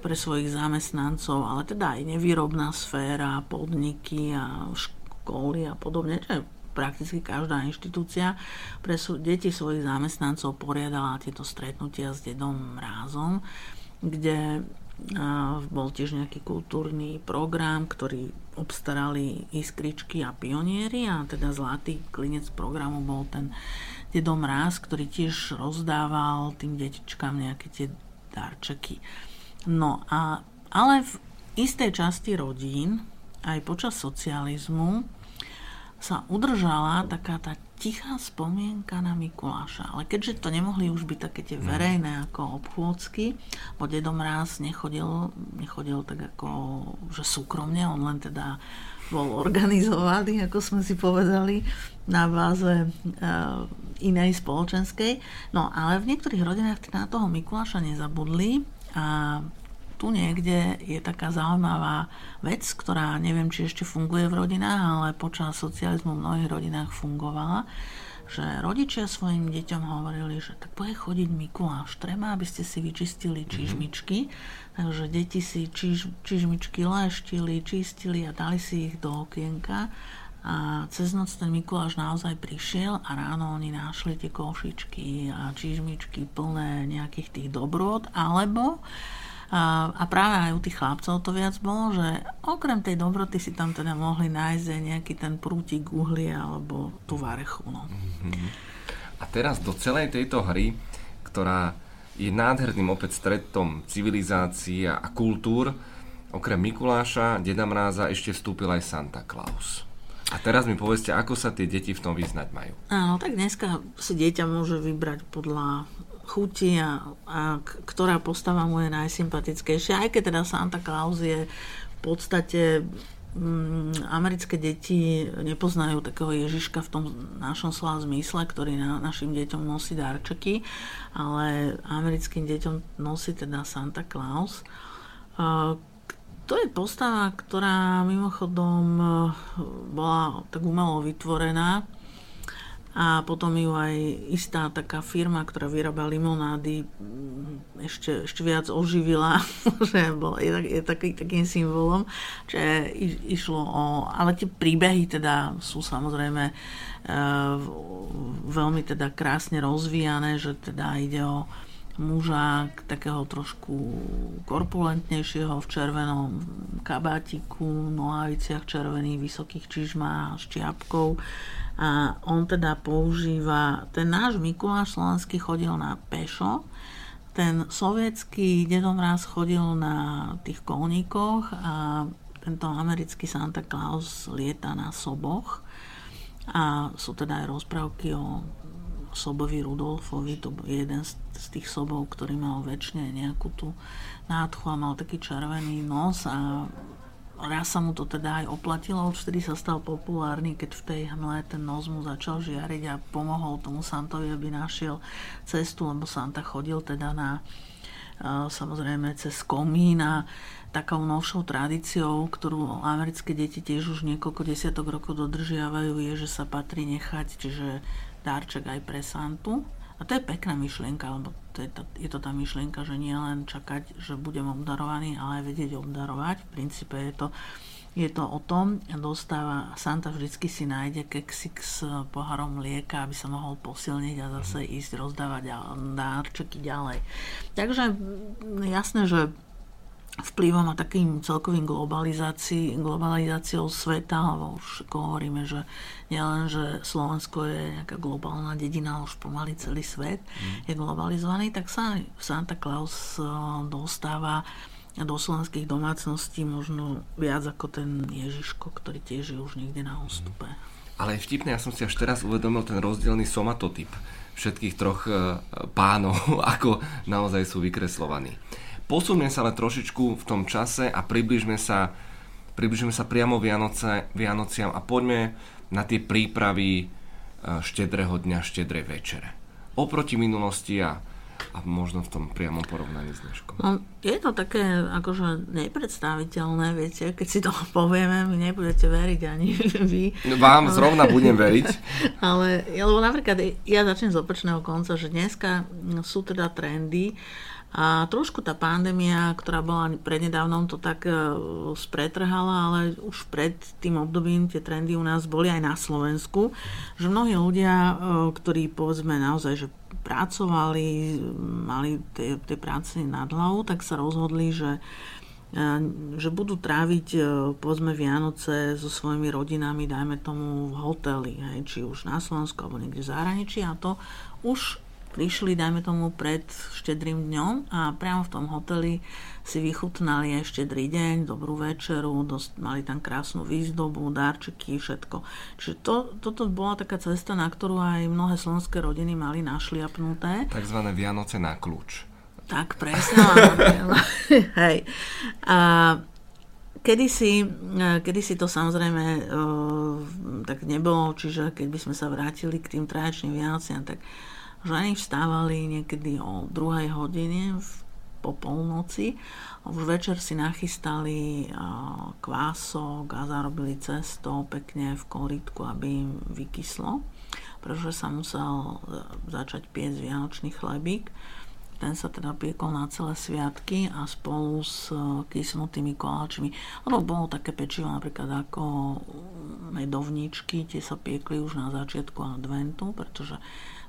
pre svojich zamestnancov, ale teda aj nevýrobná sféra, podniky a školy a podobne, čo prakticky každá inštitúcia pre deti svojich zamestnancov poriadala tieto stretnutia s dedom Mrázom, kde bol tiež nejaký kultúrny program, ktorý obstarali Iskričky a pionieri a teda zlatý klinec programu bol ten Dedo Mráz, ktorý tiež rozdával tým detičkám nejaké tie darčeky. No a ale v istej časti rodín aj počas socializmu sa udržala taká tá tichá spomienka na Mikuláša. Ale keďže to nemohli už byť také tie mhm. verejné ako obchôdzky, bo Dedo Mráz nechodil, nechodil tak ako, že súkromne, on len teda bol organizovaný, ako sme si povedali, na báze uh, inej spoločenskej. No ale v niektorých rodinách na toho Mikuláša nezabudli a tu niekde je taká zaujímavá vec, ktorá neviem, či ešte funguje v rodinách, ale počas socializmu v mnohých rodinách fungovala, že rodičia svojim deťom hovorili, že tak bude chodiť Mikuláš, treba, aby ste si vyčistili mhm. čižmičky. Mm-hmm. Takže deti si čiž, čižmičky leštili, čistili a dali si ich do okienka. A cez noc ten Mikuláš naozaj prišiel a ráno oni našli tie košičky a čižmičky plné nejakých tých dobrôd, alebo a, a práve aj u tých chlapcov to viac bolo, že okrem tej dobroty si tam teda mohli nájsť aj nejaký ten prútik uhlia alebo tú varechu. No. Mm-hmm. A teraz do celej tejto hry, ktorá je nádherným opäť stretom civilizácií a kultúr, okrem Mikuláša, Deda Mráza ešte vstúpil aj Santa Claus. A teraz mi povedzte, ako sa tie deti v tom vyznať majú. Áno, tak dneska si dieťa môže vybrať podľa chuti a, a ktorá postava mu je najsympatickejšia. Aj keď teda Santa Claus je v podstate mm, americké deti nepoznajú takého Ježiška v tom našom slova zmysle, ktorý na, našim deťom nosí darčeky, ale americkým deťom nosí teda Santa Claus. To je postava, ktorá mimochodom e, bola tak umelo vytvorená a potom ju aj istá taká firma, ktorá vyrába limonády, mm, ešte, ešte viac oživila, *laughs* že bol, je, je taký, takým symbolom, že išlo o... Ale tie príbehy teda sú samozrejme e, veľmi teda krásne rozvíjane, že teda ide o muža takého trošku korpulentnejšieho v červenom kabátiku, nohaviciach červených, vysokých čižmách, štiapkou a on teda používa, ten náš Mikuláš slovenský chodil na pešo, ten sovietský dedomráz chodil na tých kolníkoch a tento americký Santa Claus lieta na soboch. A sú teda aj rozprávky o sobovi Rudolfovi, to bol jeden z tých sobov, ktorý mal väčšine nejakú tú nádchu a mal taký červený nos a raz sa mu to teda aj oplatilo, vtedy sa stal populárny, keď v tej hmle ten nos mu začal žiariť a pomohol tomu Santovi, aby našiel cestu, lebo Santa chodil teda na samozrejme cez komín a takou novšou tradíciou, ktorú americké deti tiež už niekoľko desiatok rokov dodržiavajú, je, že sa patrí nechať, čiže dárček aj pre Santu. A to je pekná myšlienka, lebo to je, to, je to tá myšlienka, že nie len čakať, že budem obdarovaný, ale aj vedieť obdarovať. V princípe je to, je to o tom, dostáva, Santa vždycky si nájde keksik s poharom mlieka, aby sa mohol posilniť a zase mhm. ísť rozdávať dárčeky ďalej. Takže jasné, že vplyvom a takým celkovým globalizácií, globalizáciou sveta, alebo už hovoríme, že nielen, že Slovensko je nejaká globálna dedina, už pomaly celý svet mm. je globalizovaný, tak sa Santa Claus eh, dostáva do slovenských domácností možno viac ako ten Ježiško, ktorý tiež je už niekde na ústupe. Ale je vtipné, ja som si až teraz uvedomil ten rozdielný somatotyp všetkých troch eh, pánov, *laughs* ako naozaj sú vykreslovaní. Posuňme sa ale trošičku v tom čase a približme sa, približme sa priamo Vianoce, Vianociam a poďme na tie prípravy e, štedrého dňa, štedrej večere. Oproti minulosti a, a možno v tom priamom porovnaní s dneškom. No, je to také akože nepredstaviteľné, viete, keď si to *laughs* povieme, my nebudete veriť ani *laughs* vy. No, vám zrovna budem veriť. *laughs* ale, lebo napríklad ja začnem z opačného konca, že dneska sú teda trendy, a trošku tá pandémia, ktorá bola prednedávnom, to tak e, spretrhala, ale už pred tým obdobím tie trendy u nás boli aj na Slovensku, že mnohí ľudia, e, ktorí povedzme naozaj, že pracovali, mali tie, tie práce nad hlavu, tak sa rozhodli, že e, že budú tráviť povedzme Vianoce so svojimi rodinami, dajme tomu v hoteli, hej, či už na Slovensku alebo niekde v zahraničí. A to už prišli, dajme tomu, pred štedrým dňom a priamo v tom hoteli si vychutnali aj štedrý deň, dobrú večeru, dosť, mali tam krásnu výzdobu, darčeky, všetko. Čiže to, toto bola taká cesta, na ktorú aj mnohé slovenské rodiny mali našliapnuté. Takzvané Vianoce na kľúč. Tak, presne. *laughs* Hej. A Kedysi, kedysi to samozrejme tak nebolo, čiže keď by sme sa vrátili k tým trajačným Vianociam, tak Ženy vstávali niekedy o druhej hodine po polnoci. Už večer si nachystali kvások a zarobili cesto pekne v korytku, aby im vykyslo, pretože sa musel e, začať piec vianočný chlebík. Ten sa teda piekol na celé sviatky a spolu s e, kysnutými koláčmi. Lebo bolo také pečivo napríklad ako medovničky, tie sa piekli už na začiatku adventu, pretože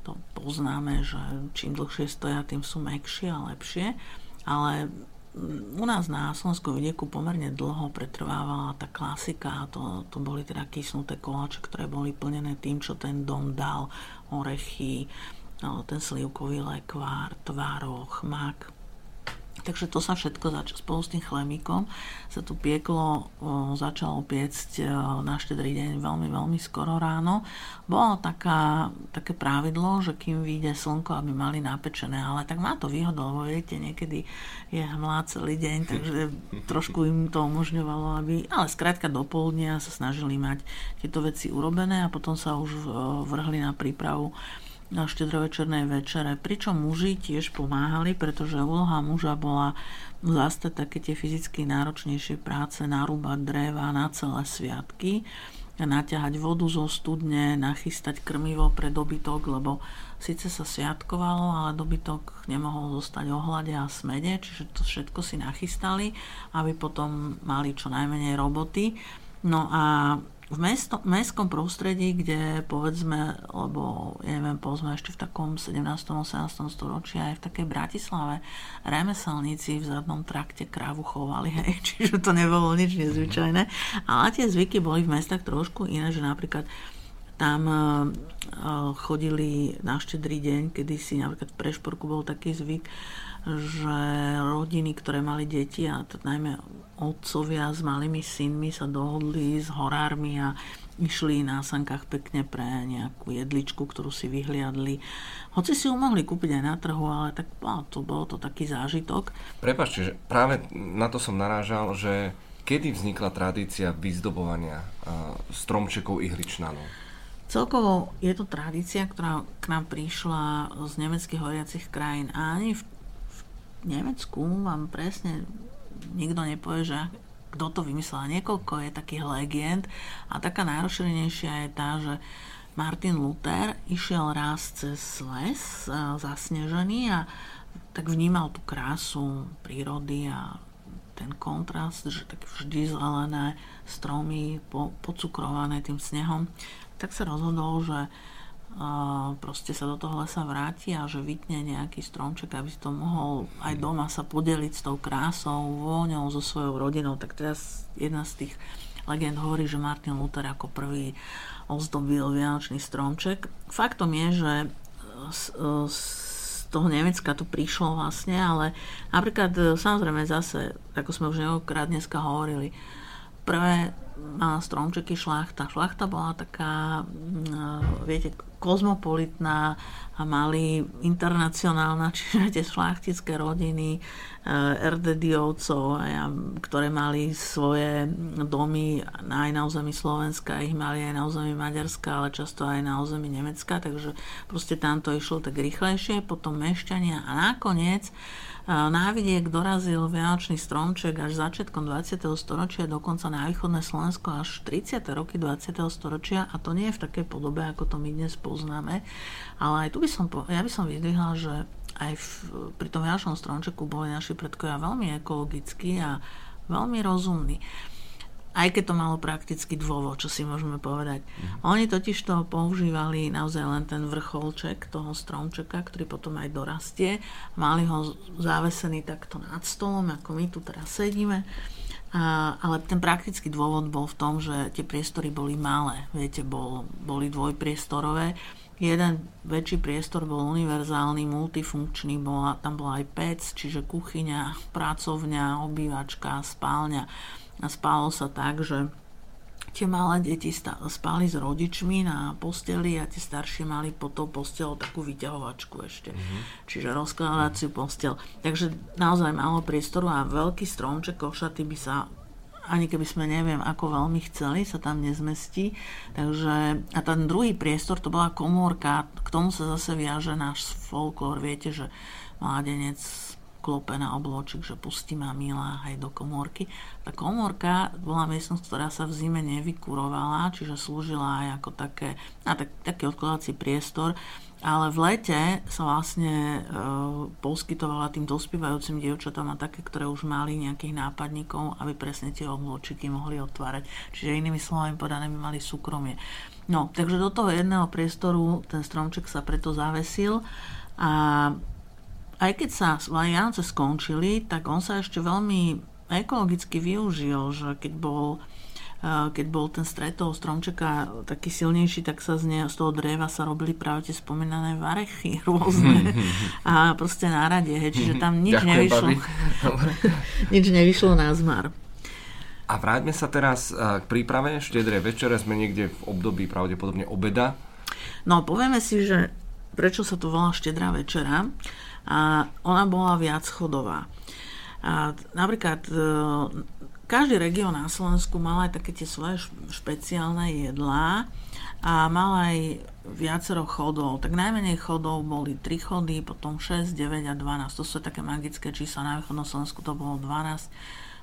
to poznáme, že čím dlhšie stoja, tým sú mekšie a lepšie, ale u nás na Slovensku vidieku pomerne dlho pretrvávala tá klasika a to, to boli teda kysnuté koláče, ktoré boli plnené tým, čo ten dom dal, orechy, no, ten slivkový lekvár, tvároch, mak, Takže to sa všetko začalo spolu s tým chlemíkom sa tu pieklo, začalo piecť na štedrý deň veľmi, veľmi skoro ráno. Bolo taká, také pravidlo, že kým vyjde slnko, aby mali napečené, ale tak má to výhodu, lebo viete, niekedy je hmlá celý deň, takže trošku im to umožňovalo, aby, ale skrátka do poludnia sa snažili mať tieto veci urobené a potom sa už vrhli na prípravu na štedrovečernej večere, pričom muži tiež pomáhali, pretože úloha muža bola zastať také tie fyzicky náročnejšie práce, narúbať dreva na celé sviatky, naťahať vodu zo studne, nachystať krmivo pre dobytok, lebo síce sa sviatkovalo, ale dobytok nemohol zostať ohľade a smede, čiže to všetko si nachystali, aby potom mali čo najmenej roboty. No a v mesto, mestskom prostredí, kde povedzme, lebo ja neviem, povedzme ešte v takom 17. 18. storočí aj v takej Bratislave remeselníci v zadnom trakte krávu chovali, *laughs* hej, čiže to nebolo nič nezvyčajné. Ale tie zvyky boli v mestách trošku iné, že napríklad tam uh, chodili na štedrý deň, kedy si napríklad v Prešporku bol taký zvyk, že rodiny, ktoré mali deti a to najmä otcovia s malými synmi sa dohodli s horármi a išli na sankách pekne pre nejakú jedličku, ktorú si vyhliadli. Hoci si ju mohli kúpiť aj na trhu, ale tak no, to bolo to taký zážitok. Prepačte, že práve na to som narážal, že kedy vznikla tradícia vyzdobovania stromčekov ihličnanov? Celkovo je to tradícia, ktorá k nám prišla z nemeckých horiacich krajín a ani v Nemecku vám presne nikto nepovie, že kto to vymyslel. Niekoľko je takých legend a taká najrozšírenejšia je tá, že Martin Luther išiel raz cez les zasnežený a tak vnímal tú krásu prírody a ten kontrast, že tak vždy zelené stromy po, pocukrované tým snehom, tak sa rozhodol, že uh, proste sa do toho lesa vráti a že vytne nejaký stromček, aby si to mohol aj doma sa podeliť s tou krásou, vôňou, so svojou rodinou. Tak teraz jedna z tých legend hovorí, že Martin Luther ako prvý ozdobil vianočný stromček. Faktom je, že z, z toho Nemecka to prišlo vlastne, ale napríklad samozrejme zase, ako sme už niekoľkrát dneska hovorili, prvé stromčeky šlachta. Šlachta bola taká, mm, viete, kozmopolitná a mali internacionálna, *laughs* čiže tie šlachtické rodiny eh, RDDovcov, ktoré mali svoje domy aj na území Slovenska, ich mali aj na území Maďarska, ale často aj na území Nemecka, takže proste tam to išlo tak rýchlejšie, potom mešťania a nakoniec Návidiek dorazil Vianočný stromček až začiatkom 20. storočia, dokonca na východné Slovensko až 30. roky 20. storočia a to nie je v takej podobe, ako to my dnes poznáme. Ale aj tu by som, ja by som vydvihla, že aj v, pri tom Vianočnom stromčeku boli naši predkovia veľmi ekologickí a veľmi rozumní aj keď to malo prakticky dôvod, čo si môžeme povedať. Mm. Oni totiž to používali naozaj len ten vrcholček toho stromčeka, ktorý potom aj dorastie. Mali ho zavesený takto nad stolom, ako my tu teraz sedíme. A, ale ten praktický dôvod bol v tom, že tie priestory boli malé. Viete, bol, boli dvojpriestorové. Jeden väčší priestor bol univerzálny, multifunkčný, bola, tam bola aj pec, čiže kuchyňa, pracovňa, obývačka, spálňa a spalo sa tak, že tie malé deti spali s rodičmi na posteli a tie staršie mali pod tou postelou takú vyťahovačku ešte. Mm-hmm. Čiže rozkladaciu postel. Takže naozaj málo priestoru a veľký stromček košaty by sa ani keby sme neviem, ako veľmi chceli, sa tam nezmestí. Takže, a ten druhý priestor, to bola komórka, k tomu sa zase viaže náš folklór. Viete, že mládenec klope na obločik, že pustí ma milá aj do komórky. Tá komórka bola miestnosť, ktorá sa v zime nevykurovala, čiže slúžila aj ako také, a tak, taký odkladací priestor, ale v lete sa vlastne e, poskytovala tým dospievajúcim dievčatám a také, ktoré už mali nejakých nápadníkov, aby presne tie obločiky mohli otvárať. Čiže inými slovami podané by mali súkromie. No, takže do toho jedného priestoru ten stromček sa preto zavesil a aj keď sa Vianoce skončili, tak on sa ešte veľmi ekologicky využil, že keď bol eh, keď bol ten stred toho stromčeka taký silnejší, tak sa z, ne, z toho dreva sa robili práve tie spomínané varechy *laughs* rôzne *laughs* a proste nárade, he, čiže tam nič Ďakujem, nevyšlo. *laughs* nič nevyšlo na zmar. A vráťme sa teraz eh, k príprave štedrej večere. Sme niekde v období pravdepodobne obeda. No, povieme si, že prečo sa tu volá štedrá večera a ona bola viac chodová. A napríklad e, každý región na Slovensku mal aj také tie svoje špeciálne jedlá a mal aj viacero chodov. Tak najmenej chodov boli 3 chody, potom 6, 9 a 12. To sú také magické čísla. Na východnom Slovensku to bolo 12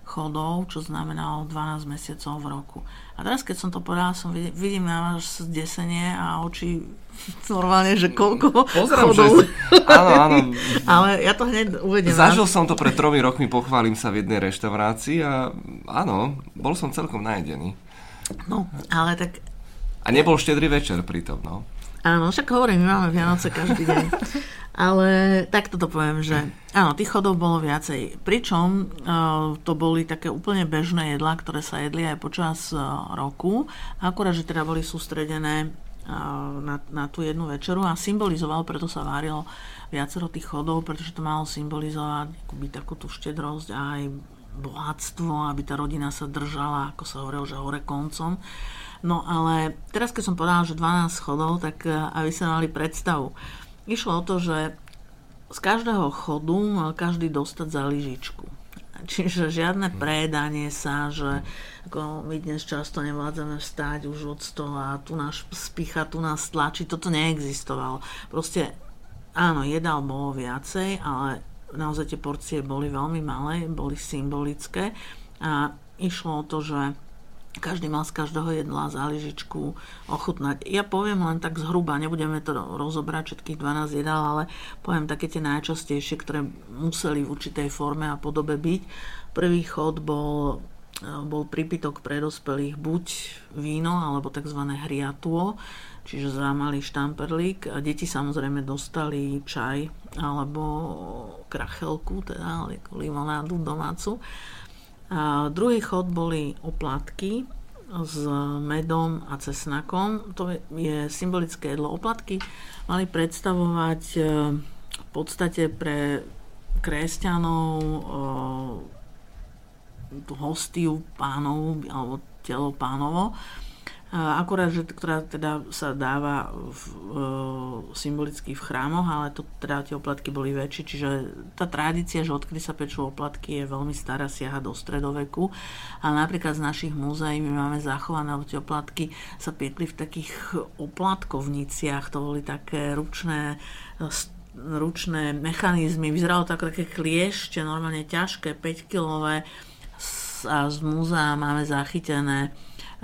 chodov, čo znamenalo 12 mesiacov v roku. A teraz, keď som to povedala, som vidím, vidím na vás zdesenie a oči *laughs* normálne, že koľko Pozrám, chodov. Že... Áno, áno. *laughs* Ale ja to hneď uvedem. Zažil som to pred tromi rokmi, pochválim sa v jednej reštaurácii a áno, bol som celkom najedený. No, ale tak... A nebol štedrý večer pritom, no. Áno, však hovorím, my máme Vianoce každý deň. *laughs* Ale takto to poviem, že áno, tých chodov bolo viacej. Pričom uh, to boli také úplne bežné jedlá, ktoré sa jedli aj počas uh, roku, akurát, že teda boli sústredené uh, na, na tú jednu večeru a symbolizoval, preto sa várilo viacero tých chodov, pretože to malo symbolizovať akoby takú tú štedrosť a aj bohatstvo, aby tá rodina sa držala, ako sa hovorilo, že hore koncom. No ale teraz, keď som povedala, že 12 chodov, tak aby sa mali predstavu. Išlo o to, že z každého chodu mal každý dostať za lyžičku. Čiže žiadne prejedanie sa, že ako my dnes často nevládzame vstať už od stola, tu nás spicha, tu nás tlačí, toto neexistovalo. Proste áno, jedál bolo viacej, ale naozaj tie porcie boli veľmi malé, boli symbolické a išlo o to, že každý mal z každého jedla záležičku ochutnať. Ja poviem len tak zhruba, nebudeme to rozobrať všetkých 12 jedál, ale poviem také tie najčastejšie, ktoré museli v určitej forme a podobe byť. Prvý chod bol, bol prípitok pre dospelých buď víno alebo tzv. hriatuo, čiže zámalý štamperlík. A deti samozrejme dostali čaj alebo krachelku, teda limonádu domácu. A druhý chod boli oplatky s medom a cesnakom. To je symbolické jedlo. Oplatky mali predstavovať e, v podstate pre kresťanov e, hostiu pánov alebo telo pánovo akurát, že, ktorá teda sa dáva v, e, symbolicky v chrámoch, ale to, teda tie oplatky boli väčšie, čiže tá tradícia, že odkedy sa pečú oplatky, je veľmi stará, siaha do stredoveku. A napríklad z našich múzeí my máme zachované, lebo tie oplatky sa piekli v takých oplatkovniciach, to boli také ručné ručné mechanizmy, vyzeralo to ako také kliešte, normálne ťažké, 5-kilové a z múzea máme zachytené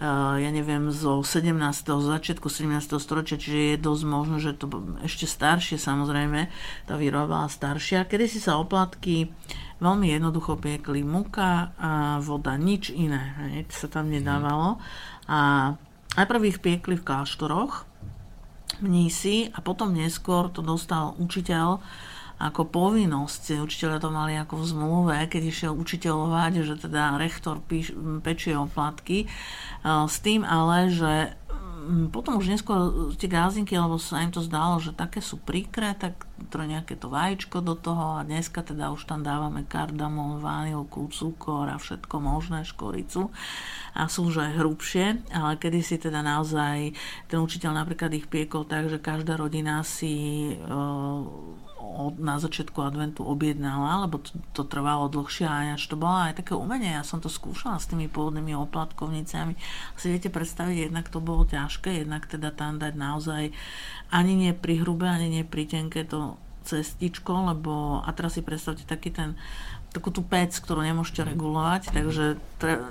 ja neviem, zo 17. zo začiatku 17. storočia, čiže je dosť možno, že to ešte staršie samozrejme, tá výroba staršia. Kedy si sa oplatky veľmi jednoducho piekli muka a voda, nič iné, hej, sa tam nedávalo. A najprv ich piekli v kláštoroch, mnísi a potom neskôr to dostal učiteľ ako povinnosť. Učiteľe to mali ako v zmluve, keď išiel učiteľovať, že teda rektor píš, pečie oplatky. E, s tým ale, že potom už neskôr tie gázinky, lebo sa im to zdalo, že také sú príkre, tak to nejaké to vajíčko do toho a dneska teda už tam dávame kardamom, vanilku, cukor a všetko možné, škoricu a sú už aj hrubšie, ale kedy si teda naozaj ten učiteľ napríklad ich piekol tak, že každá rodina si e, od, na začiatku adventu objednala, lebo to, to trvalo dlhšie a to bolo aj také umenie. Ja som to skúšala s tými pôvodnými oplatkovnicami. Si viete predstaviť, jednak to bolo ťažké, jednak teda tam dať naozaj ani nie pri hrube, ani nie pri tenké to cestičko, lebo a teraz si predstavte taký ten takú tú pec, ktorú nemôžete regulovať, takže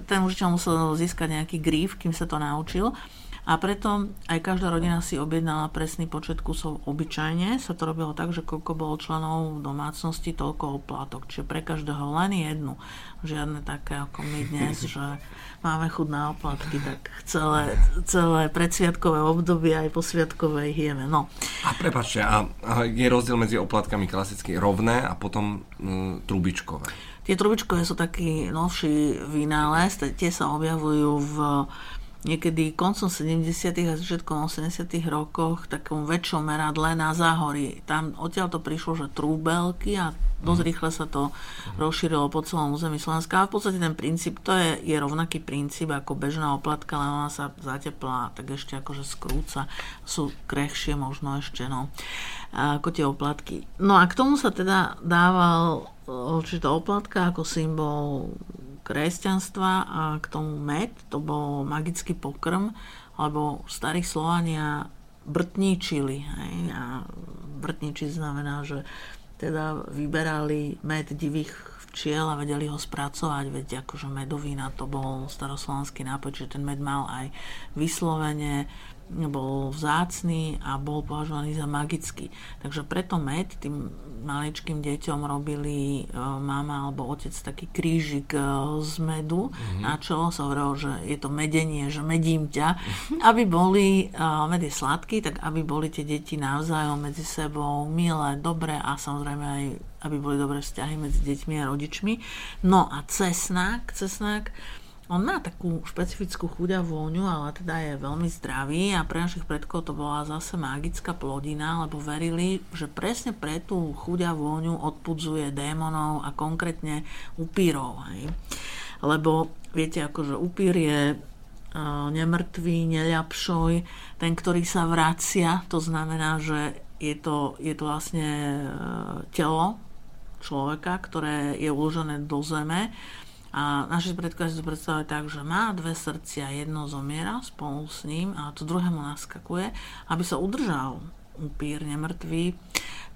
ten učiteľ musel získať nejaký gríf, kým sa to naučil. A preto aj každá rodina si objednala presný počet kusov obyčajne. Sa to robilo tak, že koľko bolo členov v domácnosti, toľko oplátok. Čiže pre každého len jednu. Žiadne také ako my dnes, *laughs* že máme chud na oplatky, tak celé, celé predsviatkové obdobie aj po sviatkovej jeme. No. A prepačte, a, a je rozdiel medzi oplatkami klasicky rovné a potom mm, trubičkové? Tie trubičkové sú taký novší vynález, tie sa objavujú v niekedy koncom 70. a začiatkom 80. rokoch takom väčšom meradle na záhorí. Tam odtiaľ to prišlo, že trúbelky a dosť mhm. rýchle sa to rozšírilo po celom území Slovenska. A v podstate ten princíp, to je, je rovnaký princíp ako bežná oplatka, len ona sa zateplá, tak ešte akože skrúca. Sú krehšie možno ešte, no, ako tie oplatky. No a k tomu sa teda dával určitá oplatka ako symbol kresťanstva a k tomu med, to bol magický pokrm, alebo starí Slovania brtničili. Hej? A brtničiť znamená, že teda vyberali med divých včiel a vedeli ho spracovať, veď akože medovina to bol staroslovanský nápoj, čiže ten med mal aj vyslovene bol vzácný a bol považovaný za magický. Takže preto med tým maličkým deťom robili e, mama alebo otec taký krížik e, z medu mm-hmm. na čelo sa hovorilo, že je to medenie, že medím ťa, *laughs* aby boli, e, med je sladký, tak aby boli tie deti navzájom medzi sebou milé, dobré a samozrejme aj aby boli dobré vzťahy medzi deťmi a rodičmi. No a cesnak, cesnak on má takú špecifickú chuť a vôňu, ale teda je veľmi zdravý a pre našich predkov to bola zase magická plodina, lebo verili, že presne pre tú chuť a vôňu odpudzuje démonov a konkrétne upírov. Hej. Lebo viete, akože upír je uh, nemrtvý, neľapšoj, ten, ktorý sa vracia, to znamená, že je to, je to vlastne uh, telo človeka, ktoré je uložené do zeme a naši predkovia si to predstavujú tak, že má dve srdcia, jedno zomiera spolu s ním a to druhé mu naskakuje, aby sa udržal upír, nemrtvý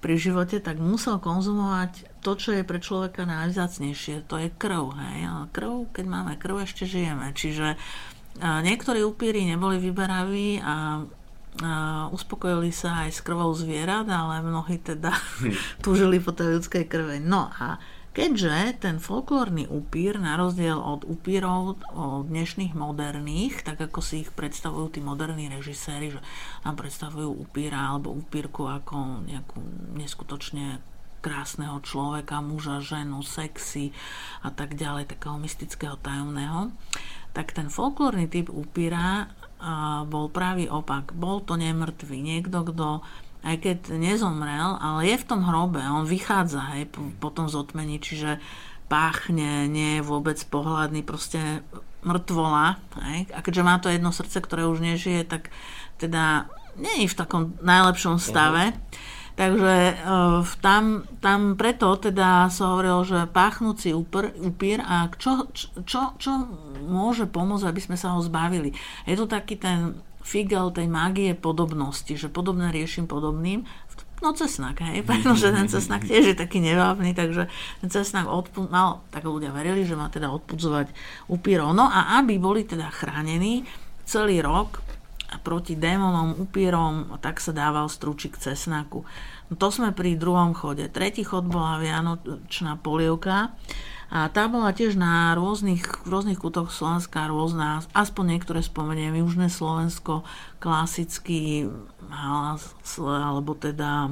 pri živote, tak musel konzumovať to, čo je pre človeka najvzácnejšie, to je krv. Hej? Ale krv, keď máme krv, ešte žijeme. Čiže niektorí upíry neboli vyberaví a a uspokojili sa aj s krvou zvierat, ale mnohí teda hm. *laughs* túžili po tej ľudskej krve. No a Keďže ten folklórny upír, na rozdiel od upírov od dnešných moderných, tak ako si ich predstavujú tí moderní režiséri, že nám predstavujú upíra alebo upírku ako nejakú neskutočne krásneho človeka, muža, ženu, sexy a tak ďalej, takého mystického, tajomného, tak ten folklórny typ upíra bol pravý opak. Bol to nemrtvý, niekto, kto aj keď nezomrel, ale je v tom hrobe, on vychádza hej, po, po tom zotmení, čiže páchne, nie je vôbec pohľadný, proste mŕtvola. Hej. A keďže má to jedno srdce, ktoré už nežije, tak teda nie je v takom najlepšom stave. Uh-huh. Takže uh, tam, tam preto teda sa hovorilo, že páchnúci upr, upír a čo, čo, čo môže pomôcť, aby sme sa ho zbavili. Je to taký ten figel tej mágie podobnosti, že podobné riešim podobným. No cesnak, hej, *laughs* pretože ten cesnak tiež je taký nevábny, takže ten cesnak odpu- mal, tak ľudia verili, že má teda odpudzovať upírov. No a aby boli teda chránení celý rok proti démonom, upírom, tak sa dával strúčik cesnaku. No to sme pri druhom chode. Tretí chod bola vianočná polievka a tá bola tiež na rôznych, v rôznych kútoch Slovenska rôzna, aspoň niektoré spomeniem, Južné Slovensko, klasický alebo teda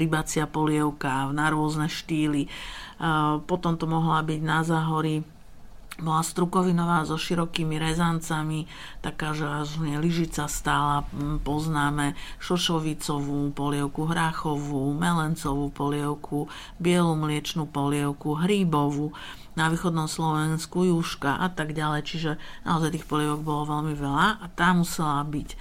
rybacia polievka na rôzne štýly. Potom to mohla byť na záhory bola strukovinová so širokými rezancami, taká, že až nie lyžica stála, poznáme šošovicovú polievku, hráchovú, melencovú polievku, bielu mliečnú polievku, hríbovú, na východnom Slovensku juška a tak ďalej, čiže naozaj tých polievok bolo veľmi veľa a tá musela byť.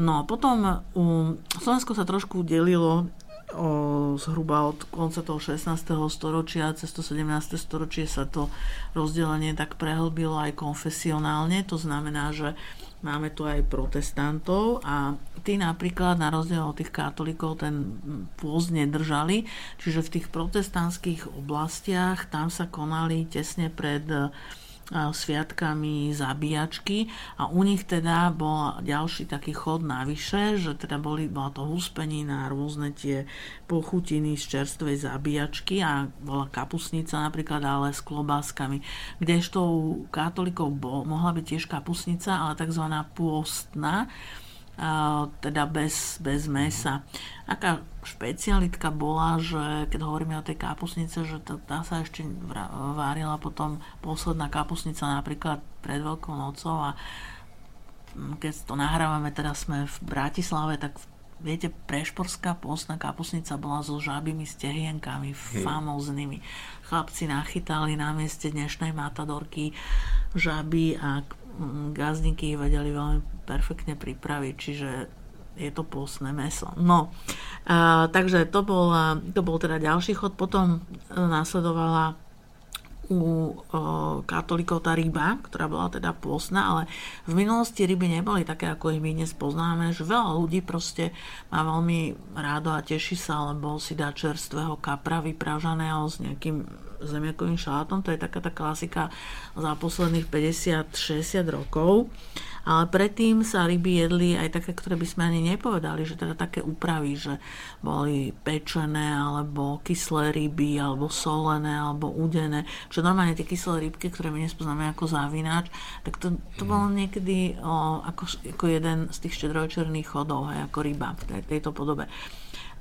No potom um, Slovensko sa trošku delilo o, zhruba od konca toho 16. storočia cez to 17. storočie sa to rozdelenie tak prehlbilo aj konfesionálne, to znamená, že máme tu aj protestantov a tí napríklad na rozdiel od tých katolíkov ten pôzd nedržali, čiže v tých protestantských oblastiach tam sa konali tesne pred sviatkami zabíjačky a u nich teda bol ďalší taký chod navyše, že teda boli, bola to huspenina, rôzne tie pochutiny z čerstvej zabíjačky a bola kapusnica napríklad, ale s klobáskami. Kdežto u katolíkov bol, mohla byť tiež kapusnica, ale tzv. pôstna, teda bez, bez mesa. Aká špecialitka bola, že keď hovoríme o tej kapusnice, že to, tá sa ešte várila potom posledná kapusnica napríklad pred Veľkou nocou a keď to nahrávame, teraz sme v Bratislave, tak viete, prešporská postná kapusnica bola so žabými stehienkami, hm. famóznymi. Chlapci nachytali na mieste dnešnej matadorky žaby a gazdníky vedeli veľmi perfektne pripraviť, čiže je to pôstne meso. No, a, takže to bol, to bol teda ďalší chod. Potom následovala u katolíkov tá ryba, ktorá bola teda pôsna, ale v minulosti ryby neboli také, ako ich my dnes poznáme, že veľa ľudí proste má veľmi rádo a teší sa, lebo si dá čerstvého kapra vypražaného s nejakým zemiakovým šalátom, to je taká tá klasika za posledných 50-60 rokov. Ale predtým sa ryby jedli aj také, ktoré by sme ani nepovedali, že teda také úpravy, že boli pečené, alebo kyslé ryby, alebo solené, alebo udené. Čo normálne tie kyslé rybky, ktoré my nespoznáme ako závináč, tak to, to bolo niekedy o, ako, ako jeden z tých štedrovečerných chodov, hej, ako ryba v tej, tejto podobe.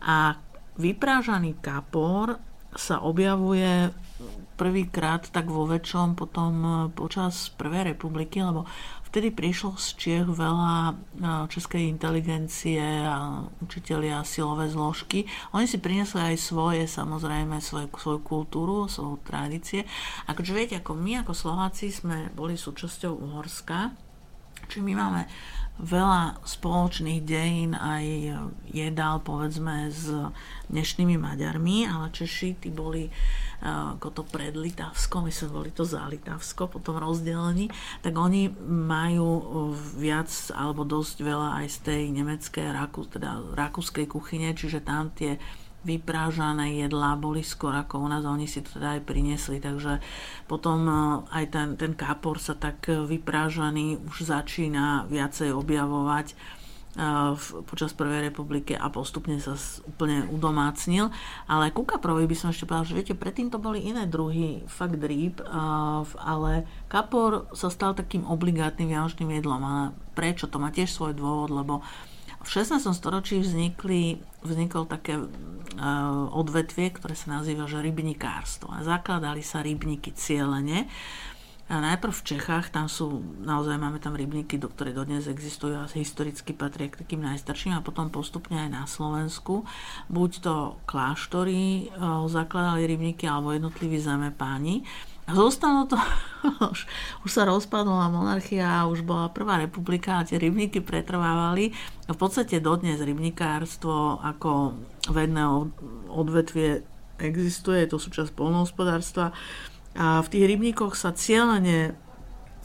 A vyprážaný kapor sa objavuje prvýkrát tak vo väčšom potom e, počas Prvej republiky, lebo vtedy prišlo z Čiech veľa e, českej inteligencie a učitelia silové zložky. Oni si priniesli aj svoje, samozrejme, svoju, svoju kultúru, svoju tradície. A keďže viete, ako my ako Slováci sme boli súčasťou Uhorska, či my máme veľa spoločných dejín aj jedál povedzme s dnešnými Maďarmi, ale Češi tí boli ako to pred Litavsko, my sme boli to za Litavsko, potom rozdelení, tak oni majú viac alebo dosť veľa aj z tej nemeckej, teda rakúskej kuchyne, čiže tam tie vyprážané jedlá boli skôr ako u nás, oni si to teda aj priniesli, takže potom e, aj ten, ten kápor sa tak vyprážaný už začína viacej objavovať e, v, počas Prvej republiky a postupne sa úplne udomácnil. Ale ku kaprovi by som ešte povedal, že viete, predtým to boli iné druhy fakt rýb, e, ale kapor sa stal takým obligátnym vianočným jedlom. A prečo? To má tiež svoj dôvod, lebo v 16. storočí vznikli, vznikol také uh, odvetvie, ktoré sa nazýva že rybníkárstvo. A zakladali sa rybníky cieľene. A najprv v Čechách, tam sú, naozaj máme tam rybníky, do ktoré dodnes existujú a historicky patria k takým najstarším a potom postupne aj na Slovensku. Buď to kláštory uh, zakladali rybníky alebo jednotliví páni. Zostalo to, *laughs* už, už sa rozpadla monarchia, už bola prvá republika a tie rybníky pretrvávali. V podstate dodnes rybníkárstvo ako vedné odvetvie existuje, je to súčasť polnohospodárstva. A v tých rybníkoch sa cieľene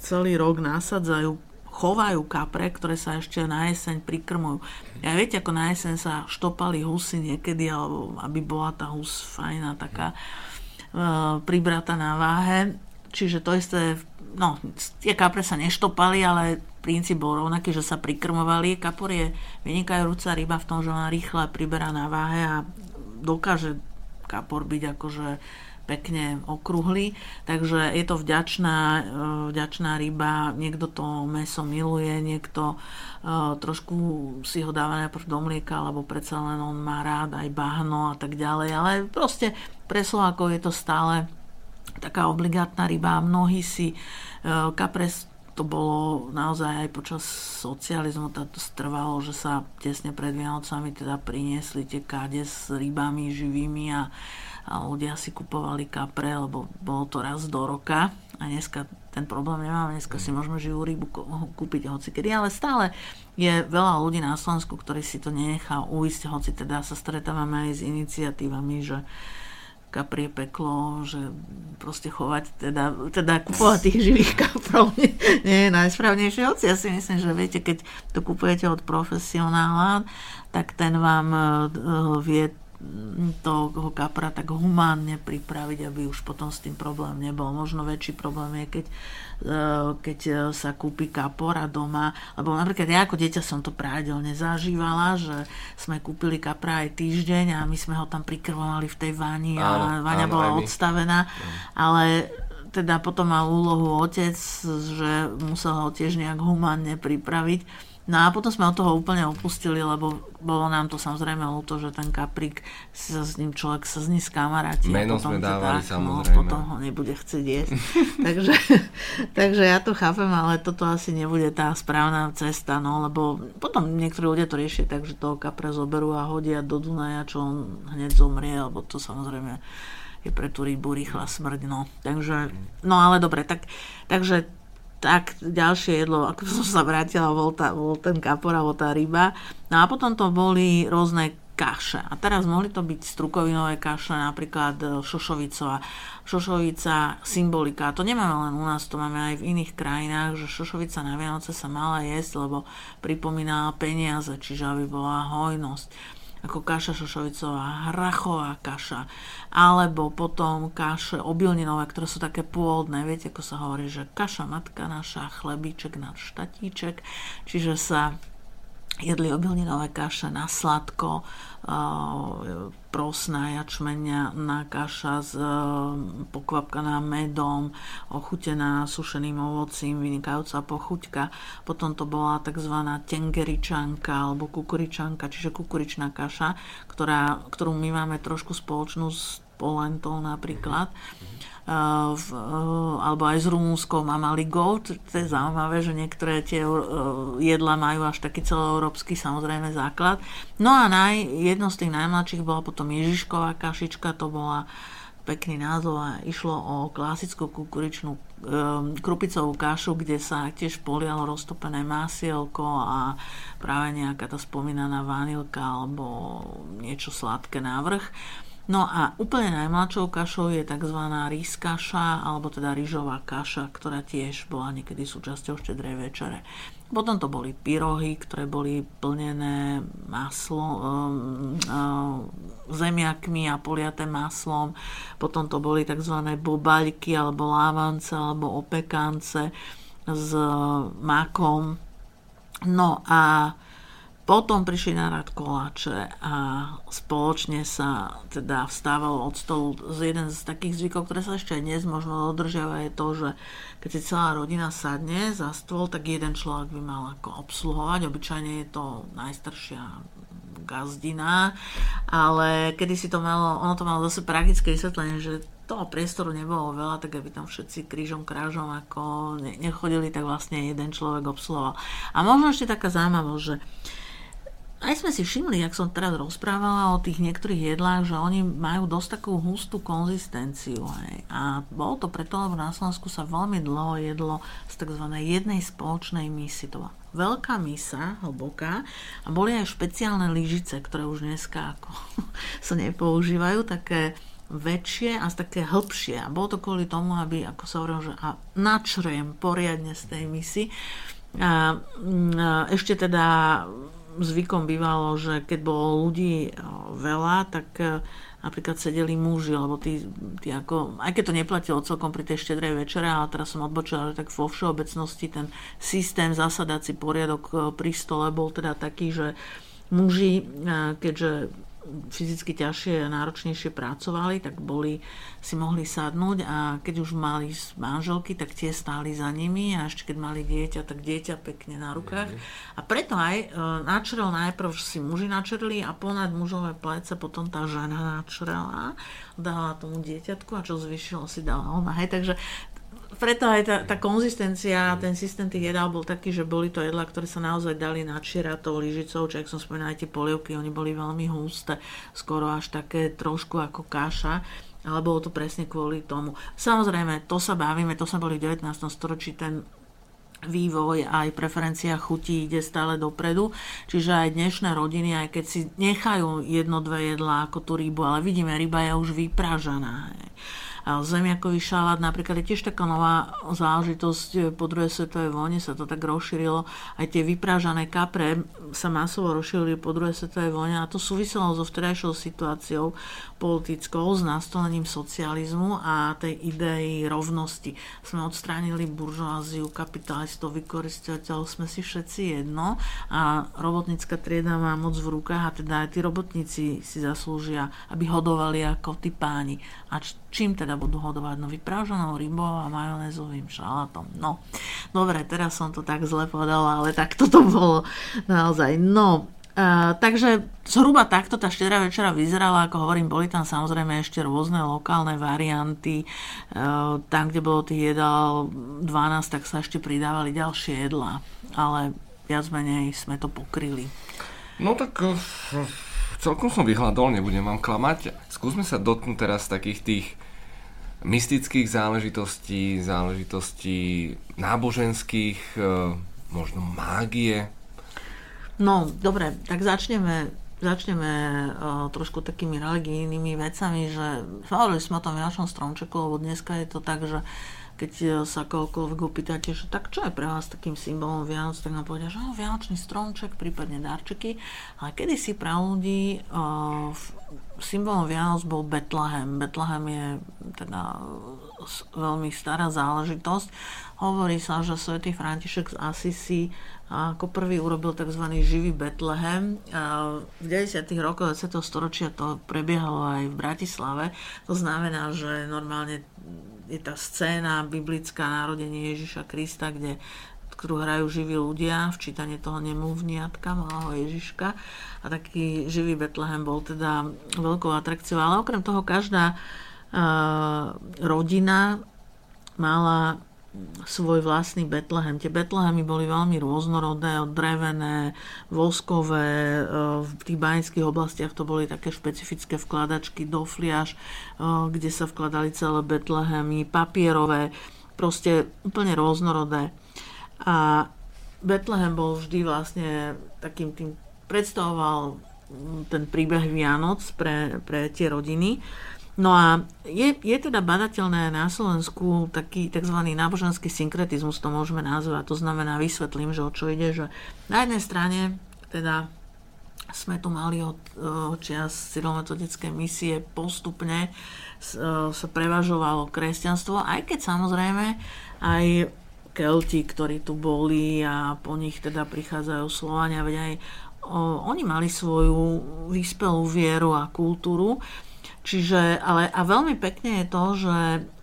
celý rok nasadzajú chovajú kapre, ktoré sa ešte na jeseň prikrmujú. Ja viete, ako na jeseň sa štopali husy niekedy, alebo aby bola tá hus fajná, taká Eh, pribratá na váhe. Čiže to isté, no, tie kapre sa neštopali, ale princíp bol rovnaký, že sa prikrmovali. Kapor je vynikajúca ryba v tom, že ona rýchle priberá na váhe a dokáže kapor byť akože pekne okrúhly, takže je to vďačná, eh, vďačná ryba, niekto to meso miluje, niekto uh, trošku si ho dáva najprv do mlieka, alebo predsa len on má rád aj bahno a tak ďalej, ale proste pre Slovákov je to stále taká obligátna ryba. Mnohí si uh, kapres to bolo naozaj aj počas socializmu, to strvalo, že sa tesne pred Vianocami teda priniesli tie káde s rybami živými a, a ľudia si kupovali kapre, lebo bolo to raz do roka a dneska ten problém nemáme, dneska si môžeme živú rybu kúpiť hocikedy, ale stále je veľa ľudí na Slovensku, ktorí si to nenechá uísť, hoci teda sa stretávame aj s iniciatívami, že kaprie peklo, že proste chovať, teda, teda kupovať tých živých kaprov *laughs* nie, nie je najsprávnejšie. Hoci ja si myslím, že viete, keď to kupujete od profesionála, tak ten vám uh, vie toho kapra tak humánne pripraviť, aby už potom s tým problém nebol. Možno väčší problém je, keď, e, keď sa kúpi kapora doma, lebo napríklad ja ako dieťa som to pravidelne zažívala, že sme kúpili kapra aj týždeň a my sme ho tam prikrvovali v tej vani a váňa bola odstavená, ale teda potom mal úlohu otec, že musel ho tiež nejak humánne pripraviť No a potom sme od toho úplne opustili, lebo bolo nám to samozrejme ľúto, že ten kaprík si sa s ním človek sa z ní skamaráti. Meno a potom sme dávali tak, samozrejme. No, potom ho nebude chcieť jesť. *laughs* takže, takže ja to chápem, ale toto asi nebude tá správna cesta, no, lebo potom niektorí ľudia to riešia tak, že toho kapra zoberú a hodia do Dunaja, čo on hneď zomrie, lebo to samozrejme je pre tú rybu rýchla smrť, no. Takže, no ale dobre, tak, takže tak ďalšie jedlo, ako som sa vrátila, bol, tá, bol ten kapor alebo tá ryba. No a potom to boli rôzne kaše. A teraz mohli to byť strukovinové kaše, napríklad e, šošovicová. Šošovica, symbolika. To nemáme len u nás, to máme aj v iných krajinách, že šošovica na Vianoce sa mala jesť, lebo pripomína peniaze, čiže aby bola hojnosť ako kaša šošovicová, hrachová kaša, alebo potom kaše obilninové, ktoré sú také pôvodné. Viete, ako sa hovorí, že kaša matka naša, chlebíček na štatíček, čiže sa jedli obilninové kaše na sladko, prosná jačmenia kaša s pokvapkaná medom, ochutená sušeným ovocím, vynikajúca pochuťka. Potom to bola tzv. tengeričanka alebo kukuričanka, čiže kukuričná kaša, ktorá, ktorú my máme trošku spoločnú s polentou napríklad. Mm-hmm v, alebo aj s rumúnskou mamaligou. To je zaujímavé, že niektoré tie jedla majú až taký celoeurópsky samozrejme základ. No a naj, jedno z tých najmladších bola potom Ježišková kašička, to bola pekný názov a išlo o klasickú kukuričnú um, krupicovú kašu, kde sa tiež polialo roztopené másielko a práve nejaká tá spomínaná vanilka alebo niečo sladké návrh. No a úplne najmladšou kašou je tzv. rýs kaša, alebo teda rýžová kaša, ktorá tiež bola niekedy súčasťou štedrej večere. Potom to boli pyrohy, ktoré boli plnené maslo, um, um, zemiakmi a poliaté maslom. Potom to boli tzv. bobaľky, alebo lávance, alebo opekance s makom. No a potom prišli na rad koláče a spoločne sa teda vstávalo od stolu. Jeden z takých zvykov, ktoré sa ešte aj dnes možno dodržiava, je to, že keď si celá rodina sadne za stôl, tak jeden človek by mal ako obsluhovať. Obyčajne je to najstaršia gazdina, ale kedy si to malo, ono to malo zase praktické vysvetlenie, že toho priestoru nebolo veľa, tak aby tam všetci krížom krážom ako nechodili, tak vlastne jeden človek obsluhoval. A možno ešte taká zaujímavosť, že aj sme si všimli, ak som teraz rozprávala o tých niektorých jedlách, že oni majú dosť takú hustú konzistenciu. Hej. A bolo to preto, lebo na Slovensku sa veľmi dlho jedlo z tzv. jednej spoločnej misy. To bola veľká misa, hlboká, a boli aj špeciálne lyžice, ktoré už dneska ako *laughs* sa nepoužívajú, také väčšie a také hĺbšie. A bolo to kvôli tomu, aby, ako sa hovorilo, že a načriem poriadne z tej misy. A, mm, a ešte teda zvykom bývalo, že keď bolo ľudí veľa, tak e, napríklad sedeli muži, lebo tí, tí ako, aj keď to neplatilo celkom pri tej štedrej večere, ale teraz som odbočila, že tak vo všeobecnosti ten systém, zasadací poriadok e, pri stole bol teda taký, že muži, keďže fyzicky ťažšie a náročnejšie pracovali, tak boli, si mohli sadnúť a keď už mali manželky, tak tie stáli za nimi a ešte keď mali dieťa, tak dieťa pekne na rukách. A preto aj e, načrel najprv si muži načrli a ponad mužové plece potom tá žena načrela, dala tomu dieťatku a čo zvyšilo si dala ona. Hej, takže preto aj tá, tá konzistencia, ten systém tých jedál bol taký, že boli to jedlá, ktoré sa naozaj dali načierať tou lyžicou, čo ak som spomínala, tie polievky, oni boli veľmi husté, skoro až také trošku ako kaša ale bolo to presne kvôli tomu. Samozrejme, to sa bavíme, to sa boli v 19. storočí, ten vývoj aj preferencia chutí ide stále dopredu. Čiže aj dnešné rodiny, aj keď si nechajú jedno, dve jedlá ako tú rybu, ale vidíme, ryba je už vypražaná. Hej zemiakový šalát napríklad je tiež taká nová záležitosť e, po druhej svetovej vojne sa to tak rozšírilo. Aj tie vyprážané kapre sa masovo rozšírili po druhej svetovej vojne a to súviselo so vtedajšou situáciou politickou, s nastolením socializmu a tej idei rovnosti. Sme odstránili buržoáziu, kapitalistov, vykoristovateľov, sme si všetci jedno a robotnícka trieda má moc v rukách a teda aj tí robotníci si zaslúžia, aby hodovali ako tí páni. A čím teda budú hodovať? No vyprážanou rybou a majonézovým šalátom. No, dobre, teraz som to tak zle povedala, ale tak toto bolo naozaj. No, Uh, takže zhruba takto tá štedrá večera vyzerala, ako hovorím, boli tam samozrejme ešte rôzne lokálne varianty. Uh, tam, kde bolo tých jedál 12, tak sa ešte pridávali ďalšie jedlá. Ale viac menej sme to pokryli. No tak uh, celkom som vyhľadol, nebudem vám klamať. Skúsme sa dotknúť teraz takých tých mystických záležitostí, záležitostí náboženských, e, možno mágie? No, dobre, tak začneme, začneme uh, trošku takými religijnými vecami, že hovorili sme o tom Vianočnom stromčeku, lebo dneska je to tak, že keď sa kohokoľvek opýtate, že tak čo je pre vás takým symbolom Vianoc, tak nám povedia, že no, Vianočný stromček, prípadne darčeky. Ale kedy si pre ľudí uh, symbolom Vianoc bol Betlehem. Betlehem je teda veľmi stará záležitosť. Hovorí sa, že svätý František z Assisi ako prvý urobil tzv. živý Betlehem. V 90. rokoch 20. storočia to prebiehalo aj v Bratislave. To znamená, že normálne je tá scéna biblická narodenie Ježiša Krista, kde ktorú hrajú živí ľudia, včítanie toho nemluvniatka, malého Ježiška. A taký živý Betlehem bol teda veľkou atrakciou. Ale okrem toho každá uh, rodina mala svoj vlastný Betlehem. Tie Betlehemy boli veľmi rôznorodé, drevené, voskové, v tých banických oblastiach to boli také špecifické vkladačky do fliaž, kde sa vkladali celé Betlehemy, papierové, proste úplne rôznorodé. A Betlehem bol vždy vlastne takým tým, predstavoval ten príbeh Vianoc pre, pre tie rodiny. No a je, je teda badateľné na Slovensku taký tzv. náboženský synkretizmus, to môžeme nazvať. To znamená, vysvetlím, že o čo ide, že na jednej strane teda sme tu mali od, od čias cyrilometodické misie postupne sa prevažovalo kresťanstvo, aj keď samozrejme aj Kelti, ktorí tu boli a po nich teda prichádzajú Slovania, veď aj o, oni mali svoju vyspelú vieru a kultúru. Čiže, ale, a veľmi pekne je to, že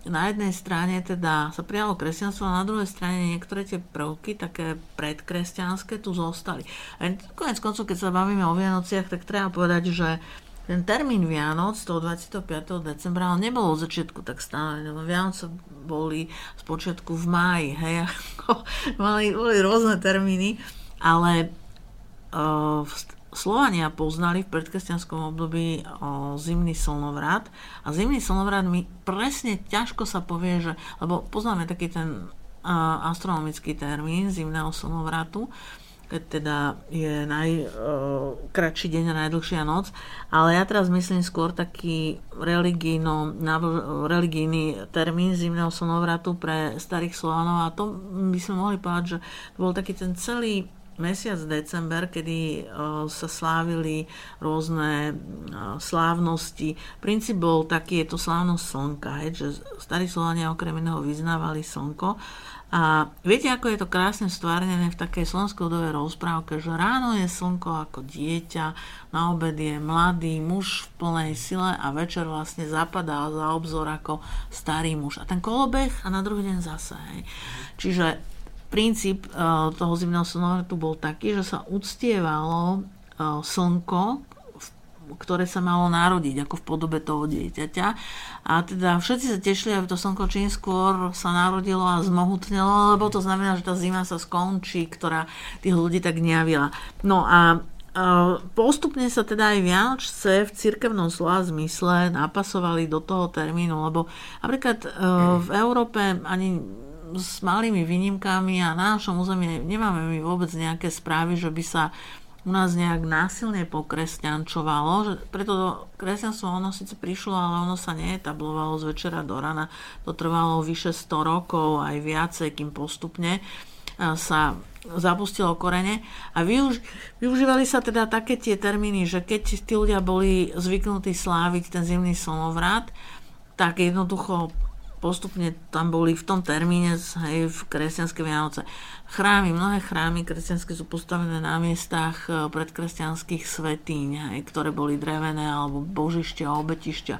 na jednej strane teda sa prijalo kresťanstvo a na druhej strane niektoré tie prvky, také predkresťanské, tu zostali. A konec koncov, keď sa bavíme o Vianociach, tak treba povedať, že ten termín Vianoc toho 25. decembra, ale nebolo od začiatku tak stále, lebo Vianoce boli z počiatku v máji, hej, *laughs* mali, boli rôzne termíny, ale uh, Slovania poznali v predkresťanskom období uh, zimný slnovrat a zimný slnovrat mi presne ťažko sa povie, že, lebo poznáme taký ten uh, astronomický termín zimného slnovratu, keď teda je najkratší deň a najdlhšia noc. Ale ja teraz myslím skôr taký religijno, religijný termín zimného slnovratu pre starých Slovanov a to by sme mohli povedať, že to bol taký ten celý mesiac december, kedy sa slávili rôzne slávnosti. Princíp bol taký, je to slávnosť slnka, hej, že starí Slovania okrem iného vyznávali slnko a viete, ako je to krásne stvárnené v takej slovensko-udovej rozprávke, že ráno je slnko ako dieťa, na obed je mladý muž v plnej sile a večer vlastne zapadá za obzor ako starý muž. A ten kolobeh a na druhý deň zase. Hej. Čiže princíp uh, toho zimného slnovatu bol taký, že sa uctievalo uh, slnko, ktoré sa malo narodiť, ako v podobe toho dieťaťa. A teda všetci sa tešili, aby to slnko čím skôr sa narodilo a zmohutnilo, lebo to znamená, že tá zima sa skončí, ktorá tých ľudí tak nejavila. No a postupne sa teda aj Vianočce v cirkevnom slova zmysle napasovali do toho termínu, lebo napríklad v Európe ani s malými výnimkami a na našom území nemáme my vôbec nejaké správy, že by sa u nás nejak násilne pokresťančovalo, že preto to kresťanstvo ono síce prišlo, ale ono sa neetablovalo z večera do rana. To trvalo vyše 100 rokov, aj viacej, kým postupne sa zapustilo korene a využ, využívali sa teda také tie termíny, že keď tí ľudia boli zvyknutí sláviť ten zimný slnovrat, tak jednoducho postupne tam boli v tom termíne hej, v kresťanské Vianoce. Chrámy, mnohé chrámy kresťanské sú postavené na miestach e, predkresťanských svetíň, hej, ktoré boli drevené alebo božišťa, obetišťa.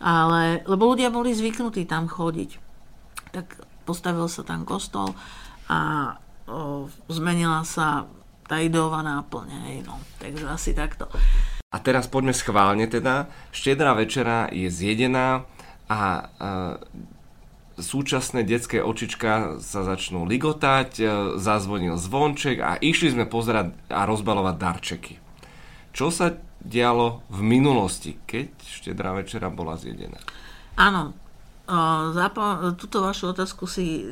Ale, lebo ľudia boli zvyknutí tam chodiť. Tak postavil sa tam kostol a o, zmenila sa tá ideová náplň. Hej, no. Takže asi takto. A teraz poďme schválne teda. Štedrá večera je zjedená a e, súčasné detské očička sa začnú ligotať, e, zazvonil zvonček a išli sme pozerať a rozbalovať darčeky. Čo sa dialo v minulosti, keď štedrá večera bola zjedená? Áno, Zápa- túto vašu otázku si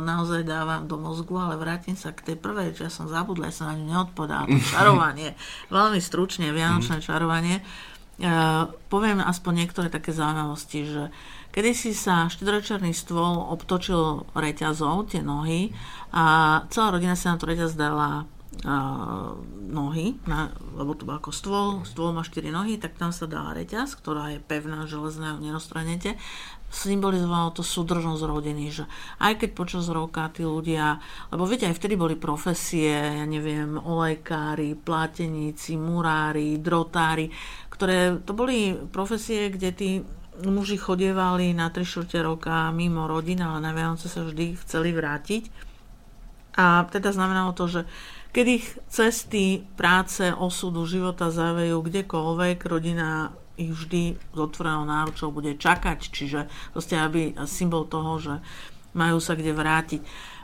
naozaj dávam do mozgu, ale vrátim sa k tej prvej, čo ja som zabudla, ja som na ňu neodpovedala. *laughs* čarovanie, veľmi stručne, vianočné čarovanie. Poviem aspoň niektoré také zaujímavosti, že kedysi sa štedročerný stôl obtočil reťazov, tie nohy, a celá rodina sa na to reťaz dala uh, nohy, na, lebo to bol ako stôl, stôl má 4 nohy, tak tam sa dala reťaz, ktorá je pevná, železná, neroztranete. Symbolizovalo to súdržnosť rodiny, že aj keď počas roka tí ľudia, lebo viete, aj vtedy boli profesie, ja neviem, olejkári, pláteníci, murári, drotári, ktoré to boli profesie, kde tí muži chodievali na 3 čtvrte roka mimo rodina, ale na Vianoce sa vždy chceli vrátiť. A teda znamenalo to, že keď ich cesty, práce, osudu, života zavejú kdekoľvek, rodina ich vždy z otvorenou náručou bude čakať, čiže proste aby symbol toho, že majú sa kde vrátiť.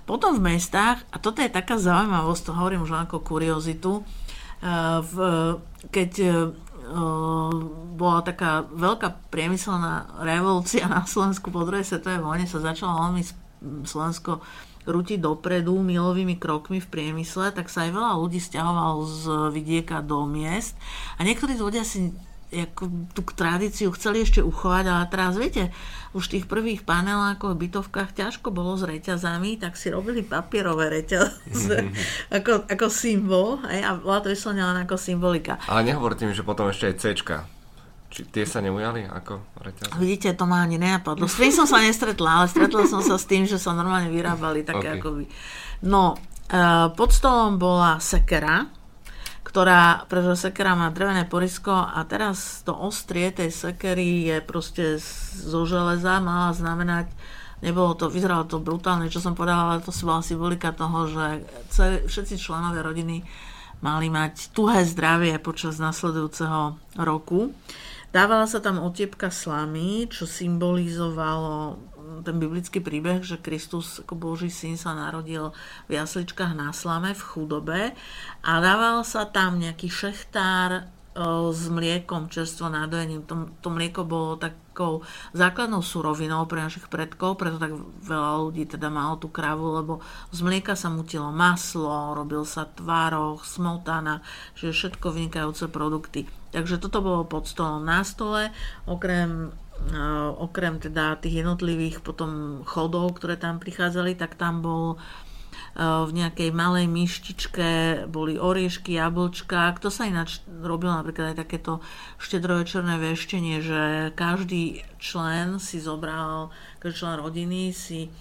Potom v mestách, a toto je taká zaujímavosť, to hovorím už ako kuriozitu, eh, v, keď bola taká veľká priemyselná revolúcia na Slovensku po druhej svetovej vojne, sa začalo veľmi Slovensko rútiť dopredu milovými krokmi v priemysle, tak sa aj veľa ľudí stiahovalo z vidieka do miest. A niektorí ľudia si ako tú tradíciu chceli ešte uchovať, ale teraz viete, už v tých prvých panelákoch, bytovkách ťažko bolo s reťazami, tak si robili papierové reťaze mm-hmm. *laughs* ako, ako symbol aj, a bola to vyslovene len ako symbolika. Ale nehovorte mi, že potom ešte aj C. Či tie sa neujali ako reťaze? Vidíte, to ma ani nenapadlo. S tým som sa nestretla, ale stretla som sa s tým, že sa normálne vyrábali také okay. akoby... No, uh, pod stolom bola sekera, ktorá, pretože sekera má drevené porisko a teraz to ostrie tej sekery je proste zo železa, mala znamenať, nebolo to, vyzeralo to brutálne, čo som povedala, ale to si bola symbolika toho, že všetci členovia rodiny mali mať tuhé zdravie počas nasledujúceho roku. Dávala sa tam otiepka slamy, čo symbolizovalo ten biblický príbeh, že Kristus ako Boží syn sa narodil v jasličkách na slame v chudobe a dával sa tam nejaký šechtár s mliekom, čerstvo nádojením. To, to mlieko bolo takou základnou surovinou pre našich predkov, preto tak veľa ľudí teda malo tú kravu, lebo z mlieka sa mutilo maslo, robil sa tvároch, smotana, čiže všetko vynikajúce produkty. Takže toto bolo pod stolom na stole, okrem okrem teda tých jednotlivých potom chodov, ktoré tam prichádzali, tak tam bol v nejakej malej myštičke boli oriešky, jablčka. Kto sa ináč robil napríklad aj takéto štedrovečerné veštenie, že každý člen si zobral, každý člen rodiny si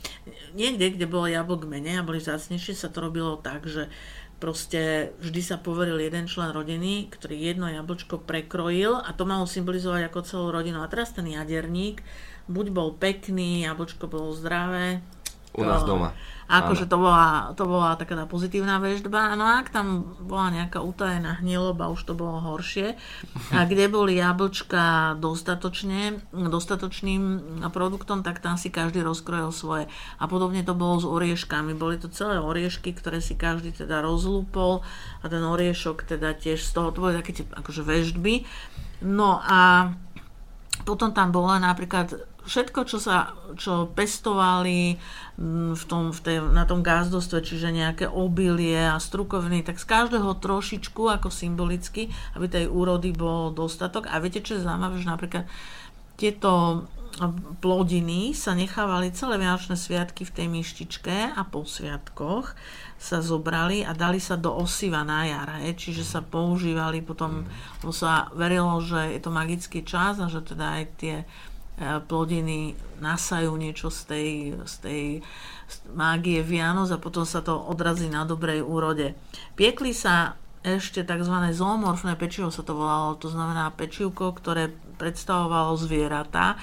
niekde, kde bolo jablk menej a boli zácnejšie, sa to robilo tak, že proste vždy sa poveril jeden člen rodiny, ktorý jedno jablčko prekrojil a to malo symbolizovať ako celú rodinu. A teraz ten jaderník buď bol pekný, jablčko bolo zdravé. U nás doma. Akože to bola, to bola taká tá pozitívna väždba. No a ak tam bola nejaká utajená hnieloba, už to bolo horšie. A kde boli jablčka dostatočne, dostatočným produktom, tak tam si každý rozkrojil svoje. A podobne to bolo s orieškami. Boli to celé oriešky, ktoré si každý teda rozlúpol a ten oriešok teda tiež z toho, to boli také tie akože väždby. No a potom tam bola napríklad všetko, čo sa čo pestovali mm, v tom, v tej, na tom gázdostve, čiže nejaké obilie a strukoviny, tak z každého trošičku ako symbolicky, aby tej úrody bol dostatok. A viete, čo je zaujímavé, že napríklad tieto plodiny sa nechávali celé Vianočné sviatky v tej myštičke a po sviatkoch sa zobrali a dali sa do osiva na jar, he, čiže sa používali potom, mm. sa verilo, že je to magický čas a že teda aj tie plodiny nasajú niečo z tej, z tej mágie Vianoc a potom sa to odrazí na dobrej úrode. Piekli sa ešte tzv. zoomorfné pečivo sa to volalo, to znamená pečivko, ktoré predstavovalo zvieratá.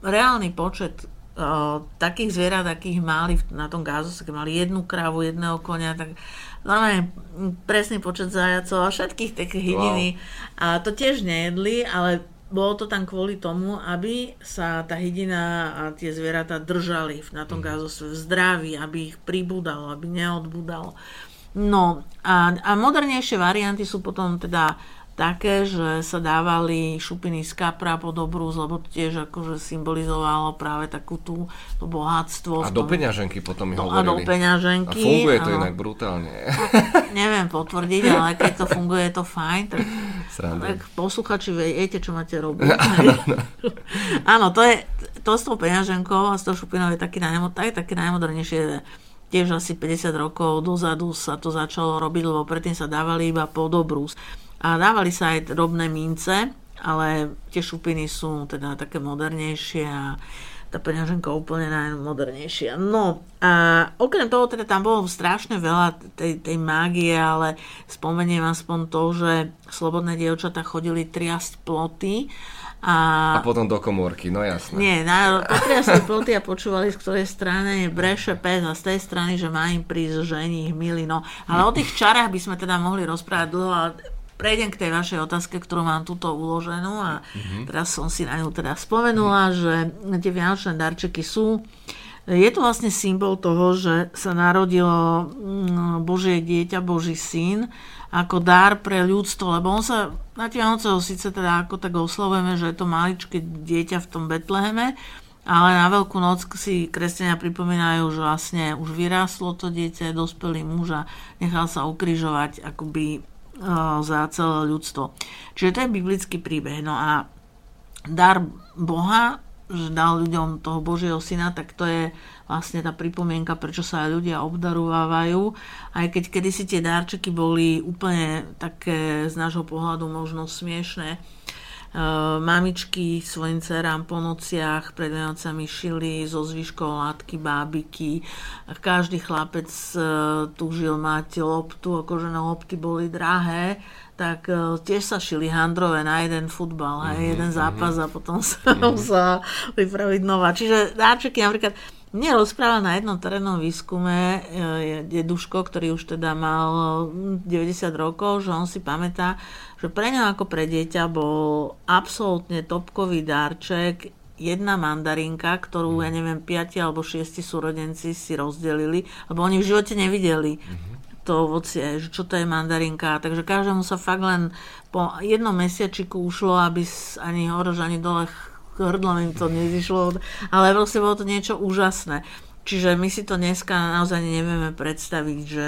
Reálny počet o, takých zvierat, akých mali na tom gázu, keď mali jednu krávu, jedného konia, tak normálne presný počet zajacov a všetkých tých hydiny. Wow. A to tiež nejedli, ale bolo to tam kvôli tomu, aby sa tá hydina a tie zvieratá držali na tom mhm. gázostve v zdraví, aby ich pribúdalo, aby neodbúdalo. No a, a modernejšie varianty sú potom teda také, že sa dávali šupiny z kapra pod obrúz, lebo to tiež akože symbolizovalo práve takú tú, to bohatstvo. A do peňaženky potom mi no, hovorili. A do peňaženky. A funguje to áno. inak brutálne. Neviem potvrdiť, ale keď to funguje, je to fajn. Tak, tak posluchači viete, čo máte robiť. *laughs* áno, to je to s tou peňaženkou a s tou šupinou je taký, najmo, tak, taký najmodernejšie tiež asi 50 rokov dozadu sa to začalo robiť, lebo predtým sa dávali iba pod obrús. A dávali sa aj drobné mince, ale tie šupiny sú teda také modernejšie a tá peňaženka úplne najmodernejšia. No a okrem toho teda tam bolo strašne veľa tej, tej mágie, ale spomeniem aspoň to, že slobodné dievčatá chodili triasť ploty a, a potom do komórky, no jasné. Nie, na, potriasli ploty a počúvali, z ktorej strany breše pes a z tej strany, že má im prísť žení, milí, no. Ale o tých čarách by sme teda mohli rozprávať dlho, ale prejdem k tej vašej otázke, ktorú mám tuto uloženú a mm-hmm. teraz som si na ňu teda spomenula, mm-hmm. že tie vianočné darčeky sú. Je to vlastne symbol toho, že sa narodilo mm, Božie dieťa, Boží syn ako dar pre ľudstvo, lebo on sa na Vianoce síce teda ako tak oslovujeme, že je to maličké dieťa v tom Betleheme, ale na Veľkú noc si kresťania pripomínajú, že vlastne už vyrástlo to dieťa, dospelý muž a nechal sa ukrižovať akoby za celé ľudstvo. Čiže to je biblický príbeh. No a dar Boha, že dal ľuďom toho Božieho syna, tak to je vlastne tá pripomienka, prečo sa ľudia obdarovávajú. Aj keď kedysi tie dárčeky boli úplne také z nášho pohľadu možno smiešné, mamičky svojim dcerám po nociach pred Vianocami šili zo zvyškov látky bábiky. Každý chlapec e, túžil mať loptu, akože na lopty boli drahé tak uh, tiež sa šili handrové na jeden futbal, mm-hmm, jeden mhm. zápas mm-hmm. a potom sa mm-hmm. *laughs* musela vypraviť nová. Čiže dáčeky napríklad mne rozprával na jednom terénnom výskume e, deduško, ktorý už teda mal 90 rokov, že on si pamätá, že pre ňa ako pre dieťa bol absolútne topkový darček jedna mandarinka, ktorú, ja neviem, 5 alebo 6 súrodenci si rozdelili, lebo oni v živote nevideli to ovocie, že čo to je mandarinka. Takže každému sa fakt len po jednom mesiačiku ušlo, aby ani horož, ani dole hrdlom im to nezišlo, ale proste bolo to niečo úžasné. Čiže my si to dneska naozaj nevieme predstaviť, že,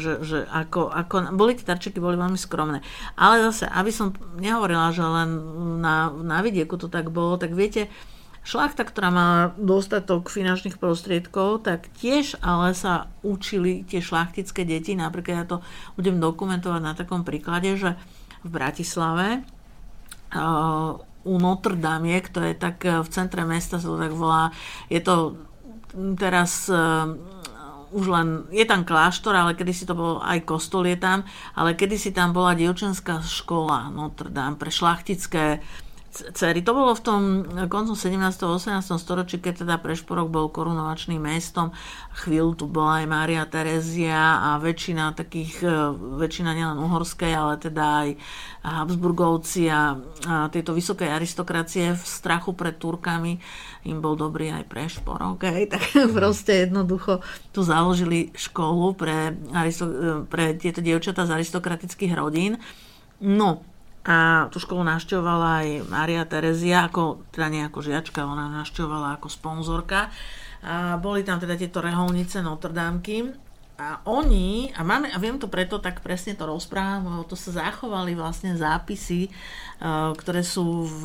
že, že ako, ako... Boli tie tarčeky, boli veľmi skromné. Ale zase, aby som nehovorila, že len na, na vidieku to tak bolo, tak viete, šlachta, ktorá má dostatok finančných prostriedkov, tak tiež ale sa učili tie šlachtické deti. Napríklad ja to budem dokumentovať na takom príklade, že v Bratislave u Notre Dame, to je tak e, v centre mesta, sa to tak volá. Je to teraz uh, už len, je tam kláštor, ale kedysi to bol aj kostol je tam, ale kedysi tam bola dievčenská škola Notre Dame pre šlachtické uh, cery. To bolo v tom koncom 17. a 18. storočí, keď teda Prešporok bol korunovačným mestom. Chvíľu tu bola aj Mária Terezia a väčšina takých, e, väčšina nielen uhorskej, ale teda aj Habsburgovci a, a tieto vysoké aristokracie v strachu pred Turkami im bol dobrý aj Prešporok. Okay? Tak proste jednoducho tu založili školu pre, e, pre tieto dievčatá z aristokratických rodín. No, a tú školu našťovala aj Maria Terezia, ako, teda nie ako žiačka, ona našťovala ako sponzorka. A boli tam teda tieto reholnice Notre Dameky. A oni, a, máme, a viem to preto, tak presne to rozprávam, to sa zachovali vlastne zápisy, e, ktoré sú v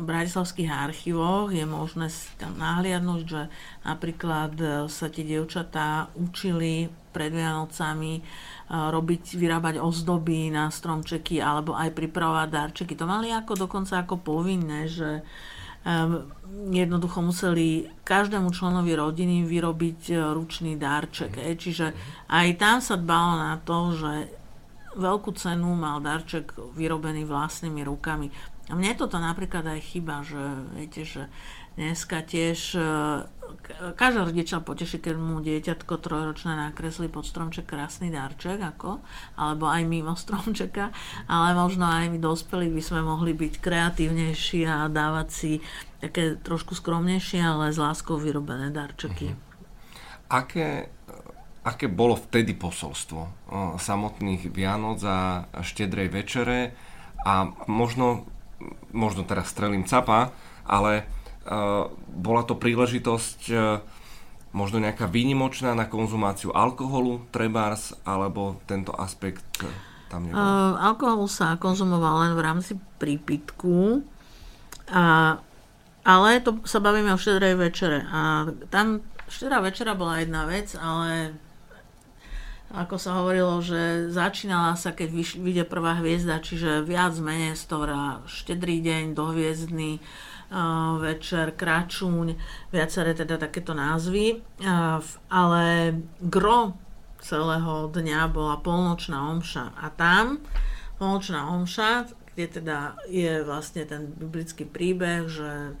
bratislavských archívoch. Je možné si tam nahliadnúť, že napríklad e, sa tie dievčatá učili pred Vianocami robiť, vyrábať ozdoby na stromčeky alebo aj pripravovať darčeky. To mali ako dokonca ako povinné, že um, jednoducho museli každému členovi rodiny vyrobiť e, ručný darček. Mm. Čiže aj tam sa dbalo na to, že veľkú cenu mal darček vyrobený vlastnými rukami. A mne toto napríklad aj chyba, že viete, že Dneska tiež e, každá rodiča poteší, keď mu dieťatko trojročné nakreslí pod stromček krásny darček, ako, alebo aj mimo stromčeka, ale možno aj my dospelí by sme mohli byť kreatívnejší a dávať si také trošku skromnejšie, ale s láskou vyrobené darčeky. Mm-hmm. Aké, aké bolo vtedy posolstvo o, samotných Vianoc a štedrej večere a možno, možno teraz strelím capa, ale bola to príležitosť eh, možno nejaká výnimočná na konzumáciu alkoholu, trebárs, alebo tento aspekt eh, tam nebol? Uh, alkohol sa konzumoval len v rámci prípitku, a, ale to sa bavíme o štedrej večere. A tam štedrá večera bola jedna vec, ale ako sa hovorilo, že začínala sa, keď vyjde prvá hviezda, čiže viac menej toho štedrý deň, dohviezdný, večer, kračúň, viaceré teda takéto názvy, ale gro celého dňa bola polnočná omša a tam polnočná omša, kde teda je vlastne ten biblický príbeh, že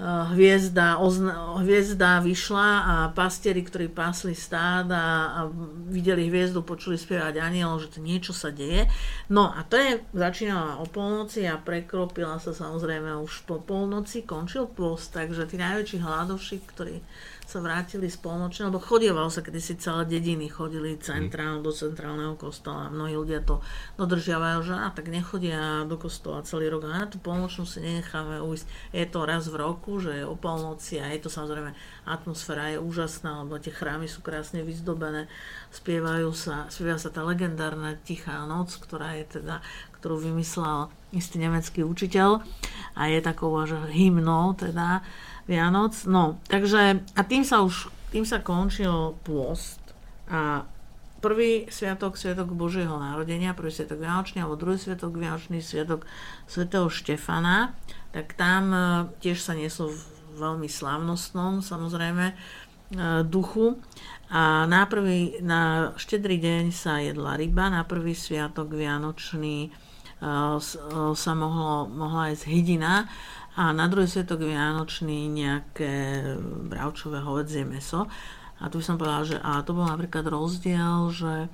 hviezda, ozna, hviezda vyšla a pastieri, ktorí pásli stáda a videli hviezdu, počuli spievať anielov, že to niečo sa deje. No a to je, začínala o polnoci a prekropila sa samozrejme už po polnoci, končil post, takže tí najväčší hladovší, ktorí sa vrátili z polnočne, lebo chodievalo sa kedysi celé dediny, chodili centrál, do centrálneho kostola. Mnohí ľudia to dodržiavajú, že a tak nechodia do kostola celý rok. A na tú polnočnú si nenecháme ujsť. Je to raz v roku, že je o polnoci a je to samozrejme, atmosféra je úžasná, lebo tie chrámy sú krásne vyzdobené, spievajú sa, spieva sa tá legendárna Tichá noc, ktorá je teda, ktorú vymyslel istý nemecký učiteľ a je takou až hymnou teda Vianoc. No, takže a tým sa už, tým sa končil pôst a prvý sviatok, sviatok Božieho narodenia, prvý sviatok Vianočný, alebo druhý sviatok Vianočný, sviatok svätého Štefana, tak tam e, tiež sa nieslo v veľmi slávnostnom, samozrejme, e, duchu. A na, prvý, na štedrý deň sa jedla ryba, na prvý sviatok Vianočný e, sa mohlo, mohla jesť hydina a na druhý sviatok Vianočný nejaké bravčové hovedzie meso. A tu by som povedala, že a to bol napríklad rozdiel, že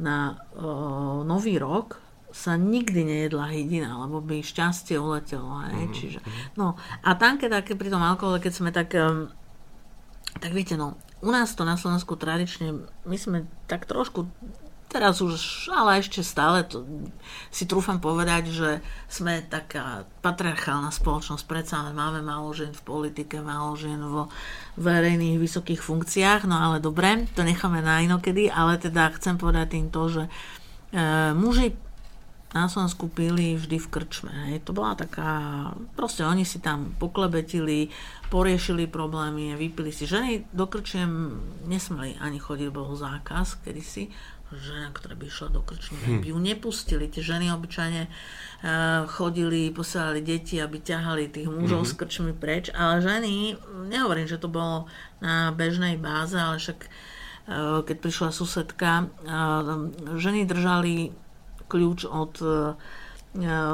na o, nový rok sa nikdy nejedla hydina, lebo by šťastie uletelo. Hej? Mm-hmm. Čiže, no, a tam, keď, keď pri tom alkohole, keď sme tak, um, tak viete, no, u nás to na Slovensku tradične, my sme tak trošku Teraz už, ale ešte stále to, si trúfam povedať, že sme taká patriarchálna spoločnosť, predsa máme málo žien v politike, málo žien vo verejných vysokých funkciách, no ale dobre, to necháme na inokedy, ale teda chcem povedať tým to, že e, muži na Slovensku pili vždy v krčme. Hej. To bola taká, proste oni si tam poklebetili, poriešili problémy, vypili si. Ženy do krčiem nesmeli ani chodiť, bol zákaz kedysi, žena, ktorá by išla do krčmy, hm. by ju nepustili. Tie ženy obyčajne uh, chodili, posielali deti, aby ťahali tých mužov hm. z krčmy preč, ale ženy, nehovorím, že to bolo na bežnej báze, ale však uh, keď prišla susedka, uh, ženy držali kľúč od,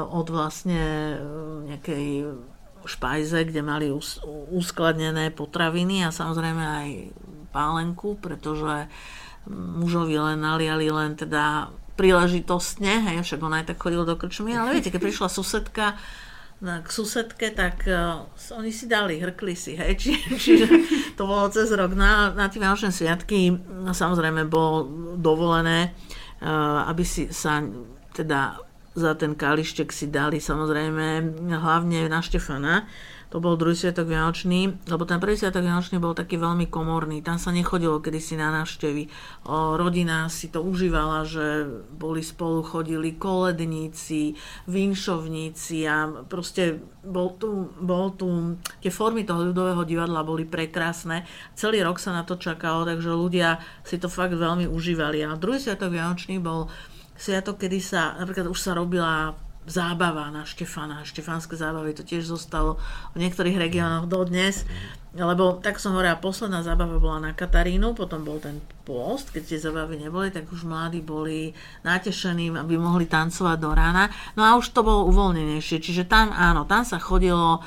od vlastne nejakej špajze, kde mali uskladnené potraviny a samozrejme aj pálenku, pretože mužovi len naliali len teda príležitostne, hej, však on aj tak chodil do krčmy, ale viete, keď prišla susedka, k susedke, tak uh, oni si dali, hrkli si, hej, či, *laughs* čiže to bolo cez rok. Na, na tie Vianočné sviatky no, samozrejme bolo dovolené, uh, aby si sa teda za ten kalištek si dali samozrejme hlavne na Štefana, to bol druhý sviatok Vianočný, lebo ten prvý sviatok Vianočný bol taký veľmi komorný. Tam sa nechodilo kedysi na návštevy. Rodina si to užívala, že boli spolu, chodili koledníci, vinšovníci a proste bol tu, bol tu, tie formy toho ľudového divadla boli prekrásne. Celý rok sa na to čakalo, takže ľudia si to fakt veľmi užívali. A druhý sviatok Vianočný bol sviatok, kedy sa, napríklad už sa robila zábava na Štefana. Štefanské zábavy to tiež zostalo v niektorých regiónoch dodnes. Lebo, tak som hovorila, posledná zábava bola na Katarínu, potom bol ten post, keď tie zábavy neboli, tak už mladí boli natešení, aby mohli tancovať do rána. No a už to bolo uvoľnenejšie, čiže tam, áno, tam sa chodilo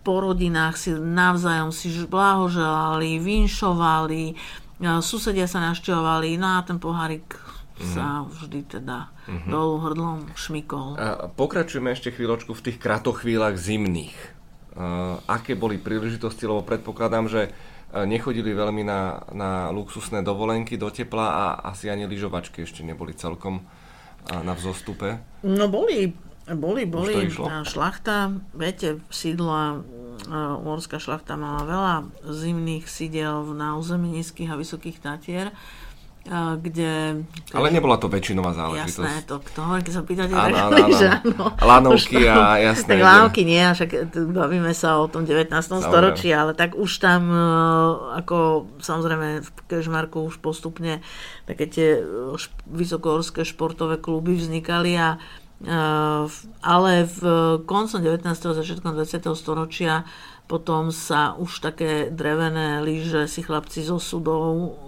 po rodinách, si navzájom si blahoželali, vinšovali, susedia sa naštevovali, no a ten pohárik mm-hmm. sa vždy teda mm-hmm. dolu hrdlom šmikol. A pokračujeme ešte chvíľočku v tých kratochvíľach zimných. Uh, aké boli príležitosti, lebo predpokladám, že nechodili veľmi na, na luxusné dovolenky do tepla a asi ani lyžovačky ešte neboli celkom na vzostupe. No boli, boli, boli. Šlachta, viete, sídla, Uhorská šlachta mala veľa zimných sídel na území nízkych a vysokých Tatier kde... Ale nebola to väčšinová záležitosť. Jasné, to, to hovorím, keď sa pýtate, áno, áno, áno. Lanovky a jasné. Tak lanovky nie, však bavíme sa o tom 19. Dobre. storočí, ale tak už tam, e, ako samozrejme v Kežmarku už postupne také tie e, vysokohorské športové kluby vznikali a e, ale v koncom 19. a začiatkom 20. storočia potom sa už také drevené lyže si chlapci zo sudov,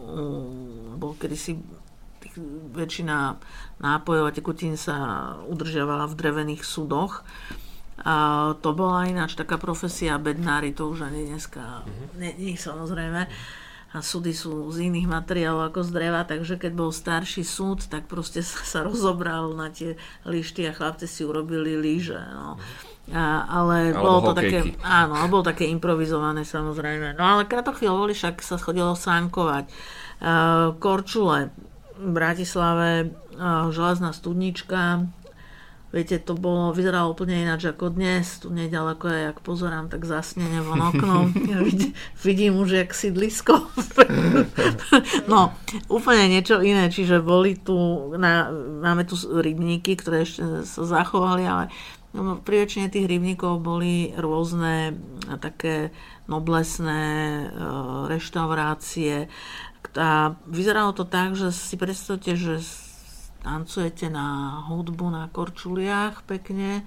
bol kedysi väčšina nápojov a tekutín sa udržiavala v drevených sudoch. A to bola ináč taká profesia bednári, to už ani dneska mm-hmm. nie, nie samozrejme. A súdy sú z iných materiálov ako z dreva, takže keď bol starší súd, tak proste sa, *laughs* sa rozobral na tie lišty a chlapci si urobili lyže. No. Mm-hmm. A, ale Alebo bolo to hokejky. také, áno, bolo také improvizované samozrejme. No ale kratochvíľ boli, však sa schodilo sánkovať. Uh, Korčule v Bratislave, uh, železná studnička, Viete, to bolo, vyzeralo úplne ináč ako dnes. Tu nedaleko je, ak pozerám, tak zasnene von oknom. *laughs* Ja vidím, vidím už jak sídlisko. *laughs* no, úplne niečo iné. Čiže boli tu, na, máme tu rybníky, ktoré ešte sa zachovali, ale no, pri väčšine tých rybníkov boli rôzne také noblesné e, reštaurácie. A vyzeralo to tak, že si predstavte, že tancujete na hudbu na korčuliach pekne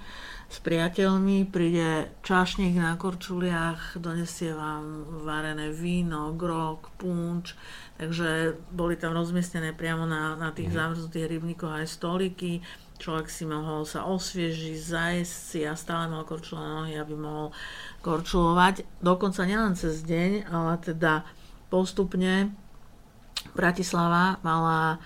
s priateľmi, príde čašník na korčuliach, donesie vám varené víno, grog, punč, takže boli tam rozmiestnené priamo na, na tých mm. zamrznutých rybníkoch aj stoliky, človek si mohol sa osviežiť, zajesť si a stále mal korčule na nohy, aby mohol korčulovať. Dokonca nielen cez deň, ale teda postupne Bratislava mala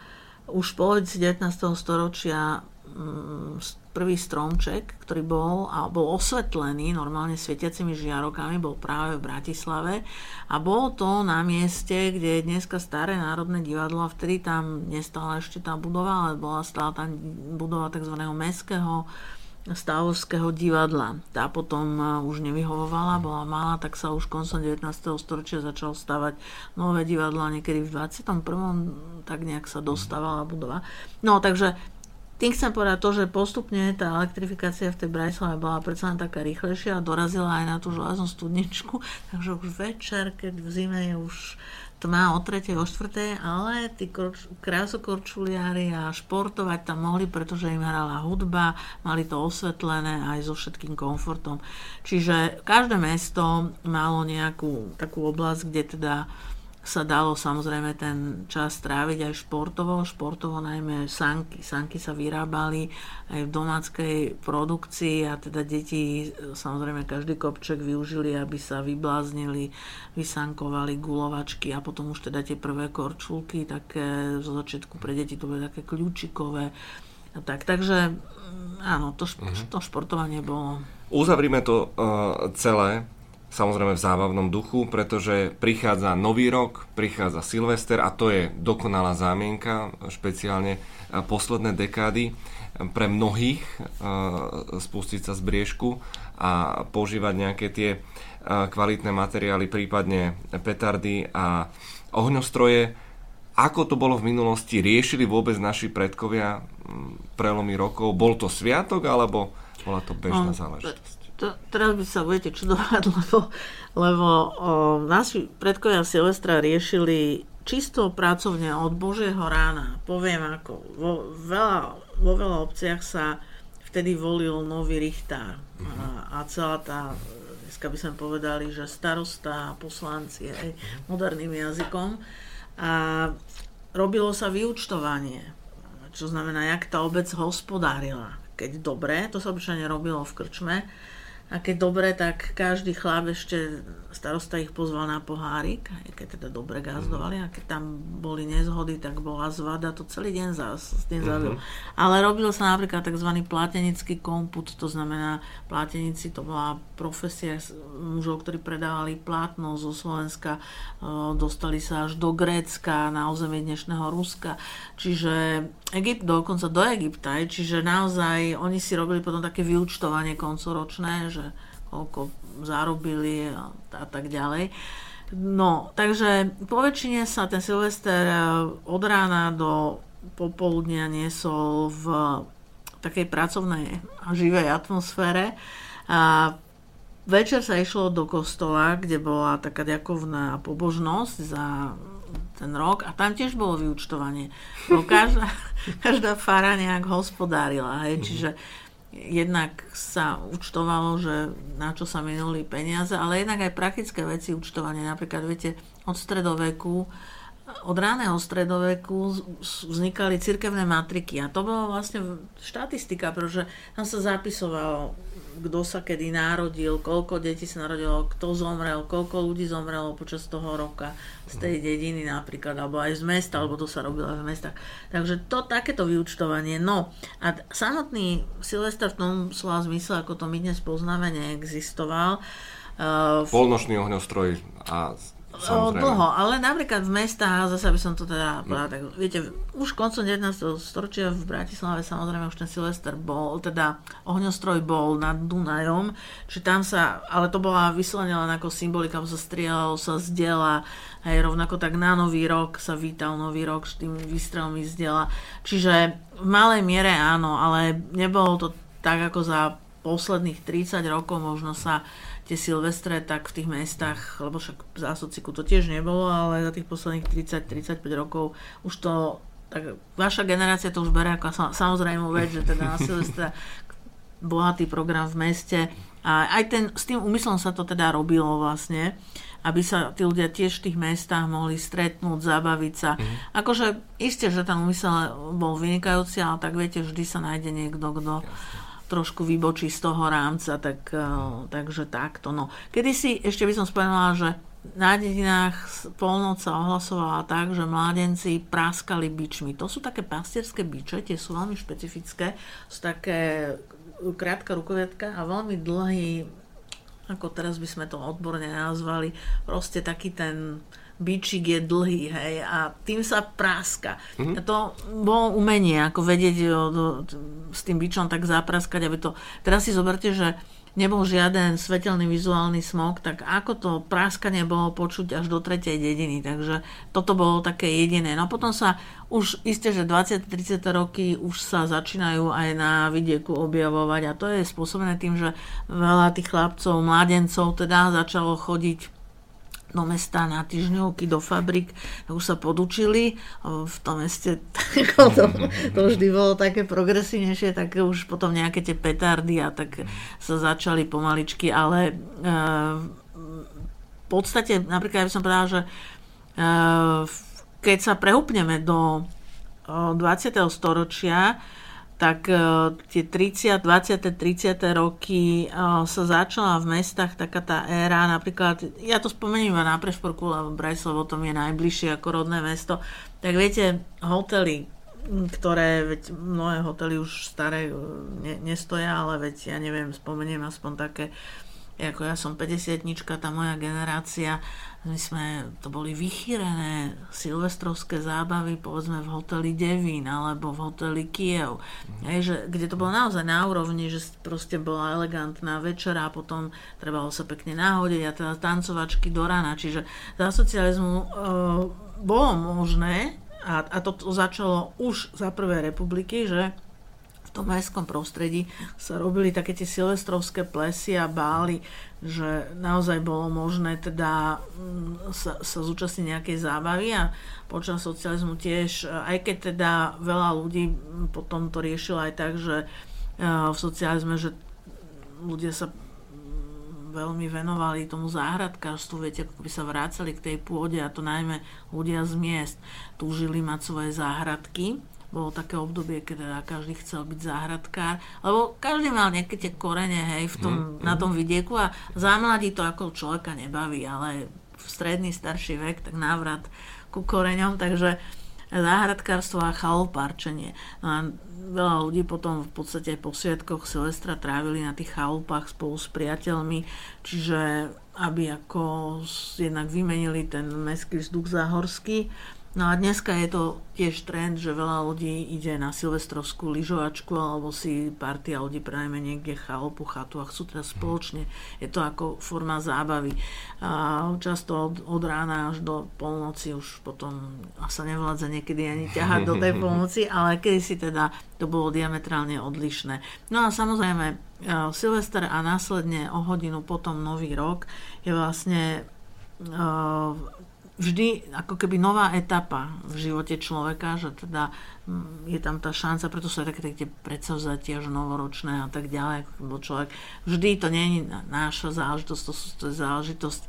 už v polovici 19. storočia mm, prvý stromček, ktorý bol a bol osvetlený normálne svietiacimi žiarokami, bol práve v Bratislave a bolo to na mieste, kde je dneska staré národné divadlo a vtedy tam nestala ešte tá budova, ale bola stála tam budova tzv. mestského Stavovského divadla. Tá potom e, už nevyhovovala, bola malá, tak sa už koncom 19. storočia začal stavať nové divadlo a niekedy v 21. tak nejak sa dostávala budova. No takže tým chcem povedať to, že postupne tá elektrifikácia v tej Bratislave bola predsa len taká rýchlejšia a dorazila aj na tú železnú studničku, *laughs* takže už večer, keď v zime je už tma o 3. o 4. ale tí krásokorčuliári a športovať tam mohli, pretože im hrala hudba, mali to osvetlené aj so všetkým komfortom. Čiže každé mesto malo nejakú takú oblasť, kde teda sa dalo samozrejme ten čas tráviť aj športovo, športovo najmä sanky. Sanky sa vyrábali aj v domáckej produkcii a teda deti samozrejme každý kopček využili, aby sa vybláznili, vysankovali gulovačky a potom už teda tie prvé korčulky, také zo začiatku pre deti to boli také kľúčikové. Tak, takže mm, áno, to, šp- uh-huh. to športovanie bolo. Uzavrime to uh, celé samozrejme v zábavnom duchu, pretože prichádza nový rok, prichádza Silvester a to je dokonalá zámienka, špeciálne posledné dekády pre mnohých spustiť sa z briežku a používať nejaké tie kvalitné materiály, prípadne petardy a ohňostroje. Ako to bolo v minulosti? Riešili vôbec naši predkovia prelomy rokov? Bol to sviatok alebo bola to bežná no, záležitosť? To, teraz by sa budete čudovať, *laughs* lebo, lebo o, naši predkovia Silvestra riešili čisto pracovne od Božieho rána. Poviem ako, vo veľa, vo veľa obciach sa vtedy volil nový richtár mm-hmm. a, a celá tá dneska by sme povedali, že starosta, poslanci aj moderným jazykom a robilo sa vyučtovanie, čo znamená, jak tá obec hospodárila. Keď dobre, to sa obyčajne robilo v krčme, a keď dobre, tak každý chlap ešte starosta ich pozval na pohárik, keď teda dobre gazdovali a keď tam boli nezhody, tak bola zvada, to celý deň zás, deň uh-huh. Ale robil sa napríklad tzv. plátenický komput, to znamená, plátenici to bola profesia mužov, ktorí predávali plátno zo Slovenska, dostali sa až do Grécka, na územie dnešného Ruska, čiže Egypt, dokonca do Egypta, čiže naozaj oni si robili potom také vyučtovanie koncoročné, že koľko zarobili a, tak ďalej. No, takže po väčšine sa ten Silvester e, od rána do popoludnia niesol v takej pracovnej a živej atmosfére. A večer sa išlo do kostola, kde bola taká ďakovná pobožnosť za ten rok a tam tiež bolo vyučtovanie. každá, *laughs* každá fara nejak hospodárila. Hej, čiže jednak sa účtovalo, že na čo sa minuli peniaze, ale jednak aj praktické veci účtovanie. Napríklad, viete, od stredoveku od ráneho stredoveku vznikali cirkevné matriky a to bola vlastne štatistika, pretože tam sa zapisovalo, kto sa kedy narodil, koľko detí sa narodilo, kto zomrel, koľko ľudí zomrelo počas toho roka z tej dediny napríklad, alebo aj z mesta, alebo to sa robilo aj v mestách. Takže to takéto vyučtovanie. No a samotný Silvester v tom slova zmysle, ako to my dnes poznáme, neexistoval. Uh, Polnočný ohňostroj a Samozrejme. Dlho, ale napríklad v mestách, zase by som to teda povedala, tak viete, už koncom 19. storočia v Bratislave samozrejme už ten Silvester bol, teda ohňostroj bol nad Dunajom, či tam sa, ale to bola vyslovene len ako symbolika, sa strieľalo sa z diela, hej, rovnako tak na Nový rok sa vítal Nový rok s tým výstrelmi z diela. Čiže v malej miere áno, ale nebolo to tak ako za posledných 30 rokov možno sa tie Silvestre, tak v tých mestách, lebo však za sociku to tiež nebolo, ale za tých posledných 30-35 rokov už to, tak vaša generácia to už berie ako samozrejme vec, že teda na Silvestre bohatý program v meste a aj ten, s tým úmyslom sa to teda robilo vlastne, aby sa tí ľudia tiež v tých mestách mohli stretnúť, zabaviť sa. Mm. Akože isté, že ten úmysel bol vynikajúci, ale tak viete, vždy sa nájde niekto, kto trošku vybočí z toho rámca, tak, eh, takže takto. No. Kedy si, ešte by som spomenula, že na dedinách polnoc sa ohlasovala tak, že mládenci práskali bičmi. To sú také pastierské biče, tie sú veľmi špecifické, sú také krátka rukoviatka a veľmi dlhý, ako teraz by sme to odborne nazvali, proste taký ten bičík je dlhý, hej, a tým sa práska. Mm-hmm. A to bolo umenie, ako vedieť o, do, s tým bičom tak zapraskať, aby to... Teraz si zoberte, že nebol žiaden svetelný vizuálny smog, tak ako to práskanie bolo počuť až do tretej dediny. Takže toto bolo také jediné. No potom sa už isté, že 20-30 roky už sa začínajú aj na vidieku objavovať a to je spôsobené tým, že veľa tých chlapcov, mladencov teda začalo chodiť do mesta na týždňovky, do fabrik, už sa podučili. V tom meste to, to vždy bolo také progresívnejšie, tak už potom nejaké tie petardy a tak sa začali pomaličky, ale e, v podstate, napríklad ja by som povedala, že e, keď sa prehúpneme do 20. storočia, tak uh, tie 30, 20. 30. roky uh, sa začala v mestách taká tá éra, napríklad, ja to spomeniem na Prešporku, lebo Brajslavo tom je najbližšie ako rodné mesto, tak viete, hotely, ktoré, veď mnohé hotely už staré e, ne, nestoja, ale veď ja neviem, spomeniem aspoň také, ako ja som 50 tá moja generácia, my sme, to boli vychýrené silvestrovské zábavy, povedzme v hoteli Devín alebo v hoteli Kiev, mm. Hej, že, kde to bolo naozaj na úrovni, že proste bola elegantná večera a potom trebalo sa pekne nahodiť a teda tancovačky do rána. Čiže za socializmu e, bolo možné, a, a to, to začalo už za prvé republiky, že tom mestskom prostredí sa robili také tie silvestrovské plesy a báli, že naozaj bolo možné teda mm, sa, sa zúčastniť nejakej zábavy a počas socializmu tiež, aj keď teda veľa ľudí potom to riešilo aj tak, že e, v socializme, že ľudia sa mm, veľmi venovali tomu záhradkárstvu, viete, ako by sa vrácali k tej pôde a to najmä ľudia z miest. Túžili mať svoje záhradky bolo také obdobie, keď teda každý chcel byť záhradkár, lebo každý mal nejaké tie korene, hej, v tom, mm, na tom vidieku. A za mladí to ako človeka nebaví, ale v stredný, starší vek, tak návrat ku koreňom, takže záhradkárstvo a chalupárčenie. No a veľa ľudí potom v podstate po sviatkoch Silvestra trávili na tých chalupách spolu s priateľmi, čiže aby ako jednak vymenili ten mestský vzduch záhorský No a dneska je to tiež trend, že veľa ľudí ide na silvestrovskú lyžovačku alebo si partia ľudí prajme niekde chalupu, chatu a chcú teda spoločne. Je to ako forma zábavy. A často od, od rána až do polnoci už potom sa nevládza niekedy ani ťahať do tej *laughs* polnoci, ale kedy si teda to bolo diametrálne odlišné. No a samozrejme e, Silvester a následne o hodinu potom Nový rok je vlastne uh, vždy ako keby nová etapa v živote človeka, že teda mm, je tam tá šanca, preto sú aj také tie predsavzatia, že novoročné a tak ďalej, lebo človek, vždy to nie je náša záležitosť, to, to je záležitosť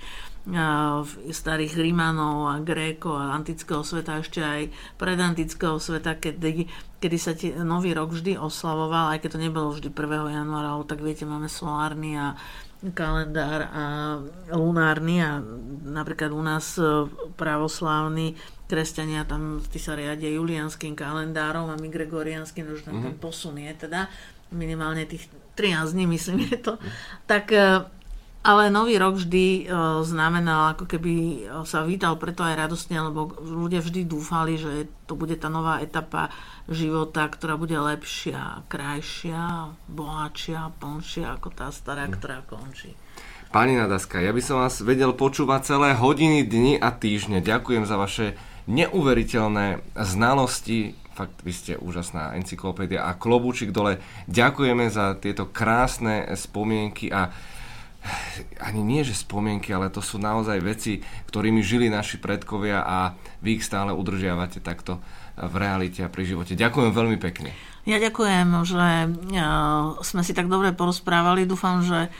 starých Rímanov a Grékov a antického sveta, ešte aj predantického sveta, kedy, kedy sa tie, nový rok vždy oslavoval, aj keď to nebolo vždy 1. januára, ale tak viete, máme solárny a kalendár a lunárny a napríklad u nás e, pravoslávni kresťania tam tí sa riadia julianským kalendárom a my gregorianským, už tam mm-hmm. ten posun je teda minimálne tých 13 dní, myslím, je to. Tak e, ale nový rok vždy uh, znamenal, ako keby sa vítal preto aj radostne, lebo ľudia vždy dúfali, že to bude tá nová etapa života, ktorá bude lepšia, krajšia, bohatšia, plnšia ako tá stará, ktorá končí. Pani Nadaska, ja by som vás vedel počúvať celé hodiny, dni a týždne. Ďakujem za vaše neuveriteľné znalosti, fakt vy ste úžasná encyklopédia a klobúčik dole. Ďakujeme za tieto krásne spomienky a ani nie, že spomienky, ale to sú naozaj veci, ktorými žili naši predkovia a vy ich stále udržiavate takto v realite a pri živote. Ďakujem veľmi pekne. Ja ďakujem, že sme si tak dobre porozprávali. Dúfam, že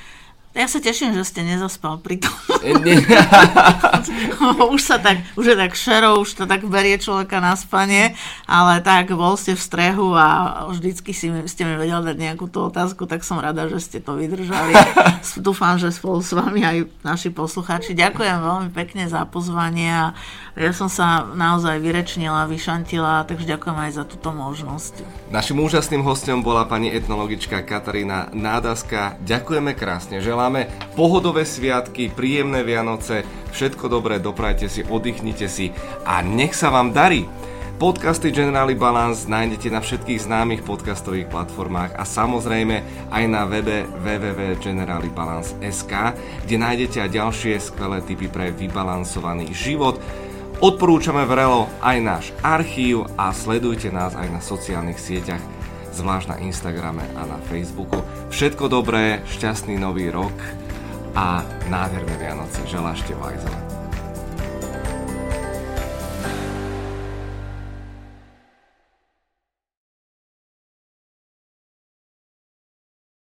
ja sa teším, že ste nezaspal pri tom. *laughs* už sa tak, už je tak šero, už to tak berie človeka na spanie, ale tak bol ste v strehu a vždycky si, ste mi vedeli dať nejakú tú otázku, tak som rada, že ste to vydržali. *laughs* Dúfam, že spolu s vami aj naši poslucháči. Ďakujem veľmi pekne za pozvanie a ja som sa naozaj vyrečnila, vyšantila, takže ďakujem aj za túto možnosť. Našim úžasným hostom bola pani etnologička Katarína Nádaska. Ďakujeme krásne, želám želáme pohodové sviatky, príjemné Vianoce, všetko dobré, doprajte si, oddychnite si a nech sa vám darí. Podcasty Generali Balance nájdete na všetkých známych podcastových platformách a samozrejme aj na webe www.generalibalance.sk, kde nájdete aj ďalšie skvelé tipy pre vybalansovaný život. Odporúčame vrelo aj náš archív a sledujte nás aj na sociálnych sieťach zvlášť na Instagrame a na Facebooku. Všetko dobré, šťastný nový rok a nádherné Vianoce. Želášte Vajzele.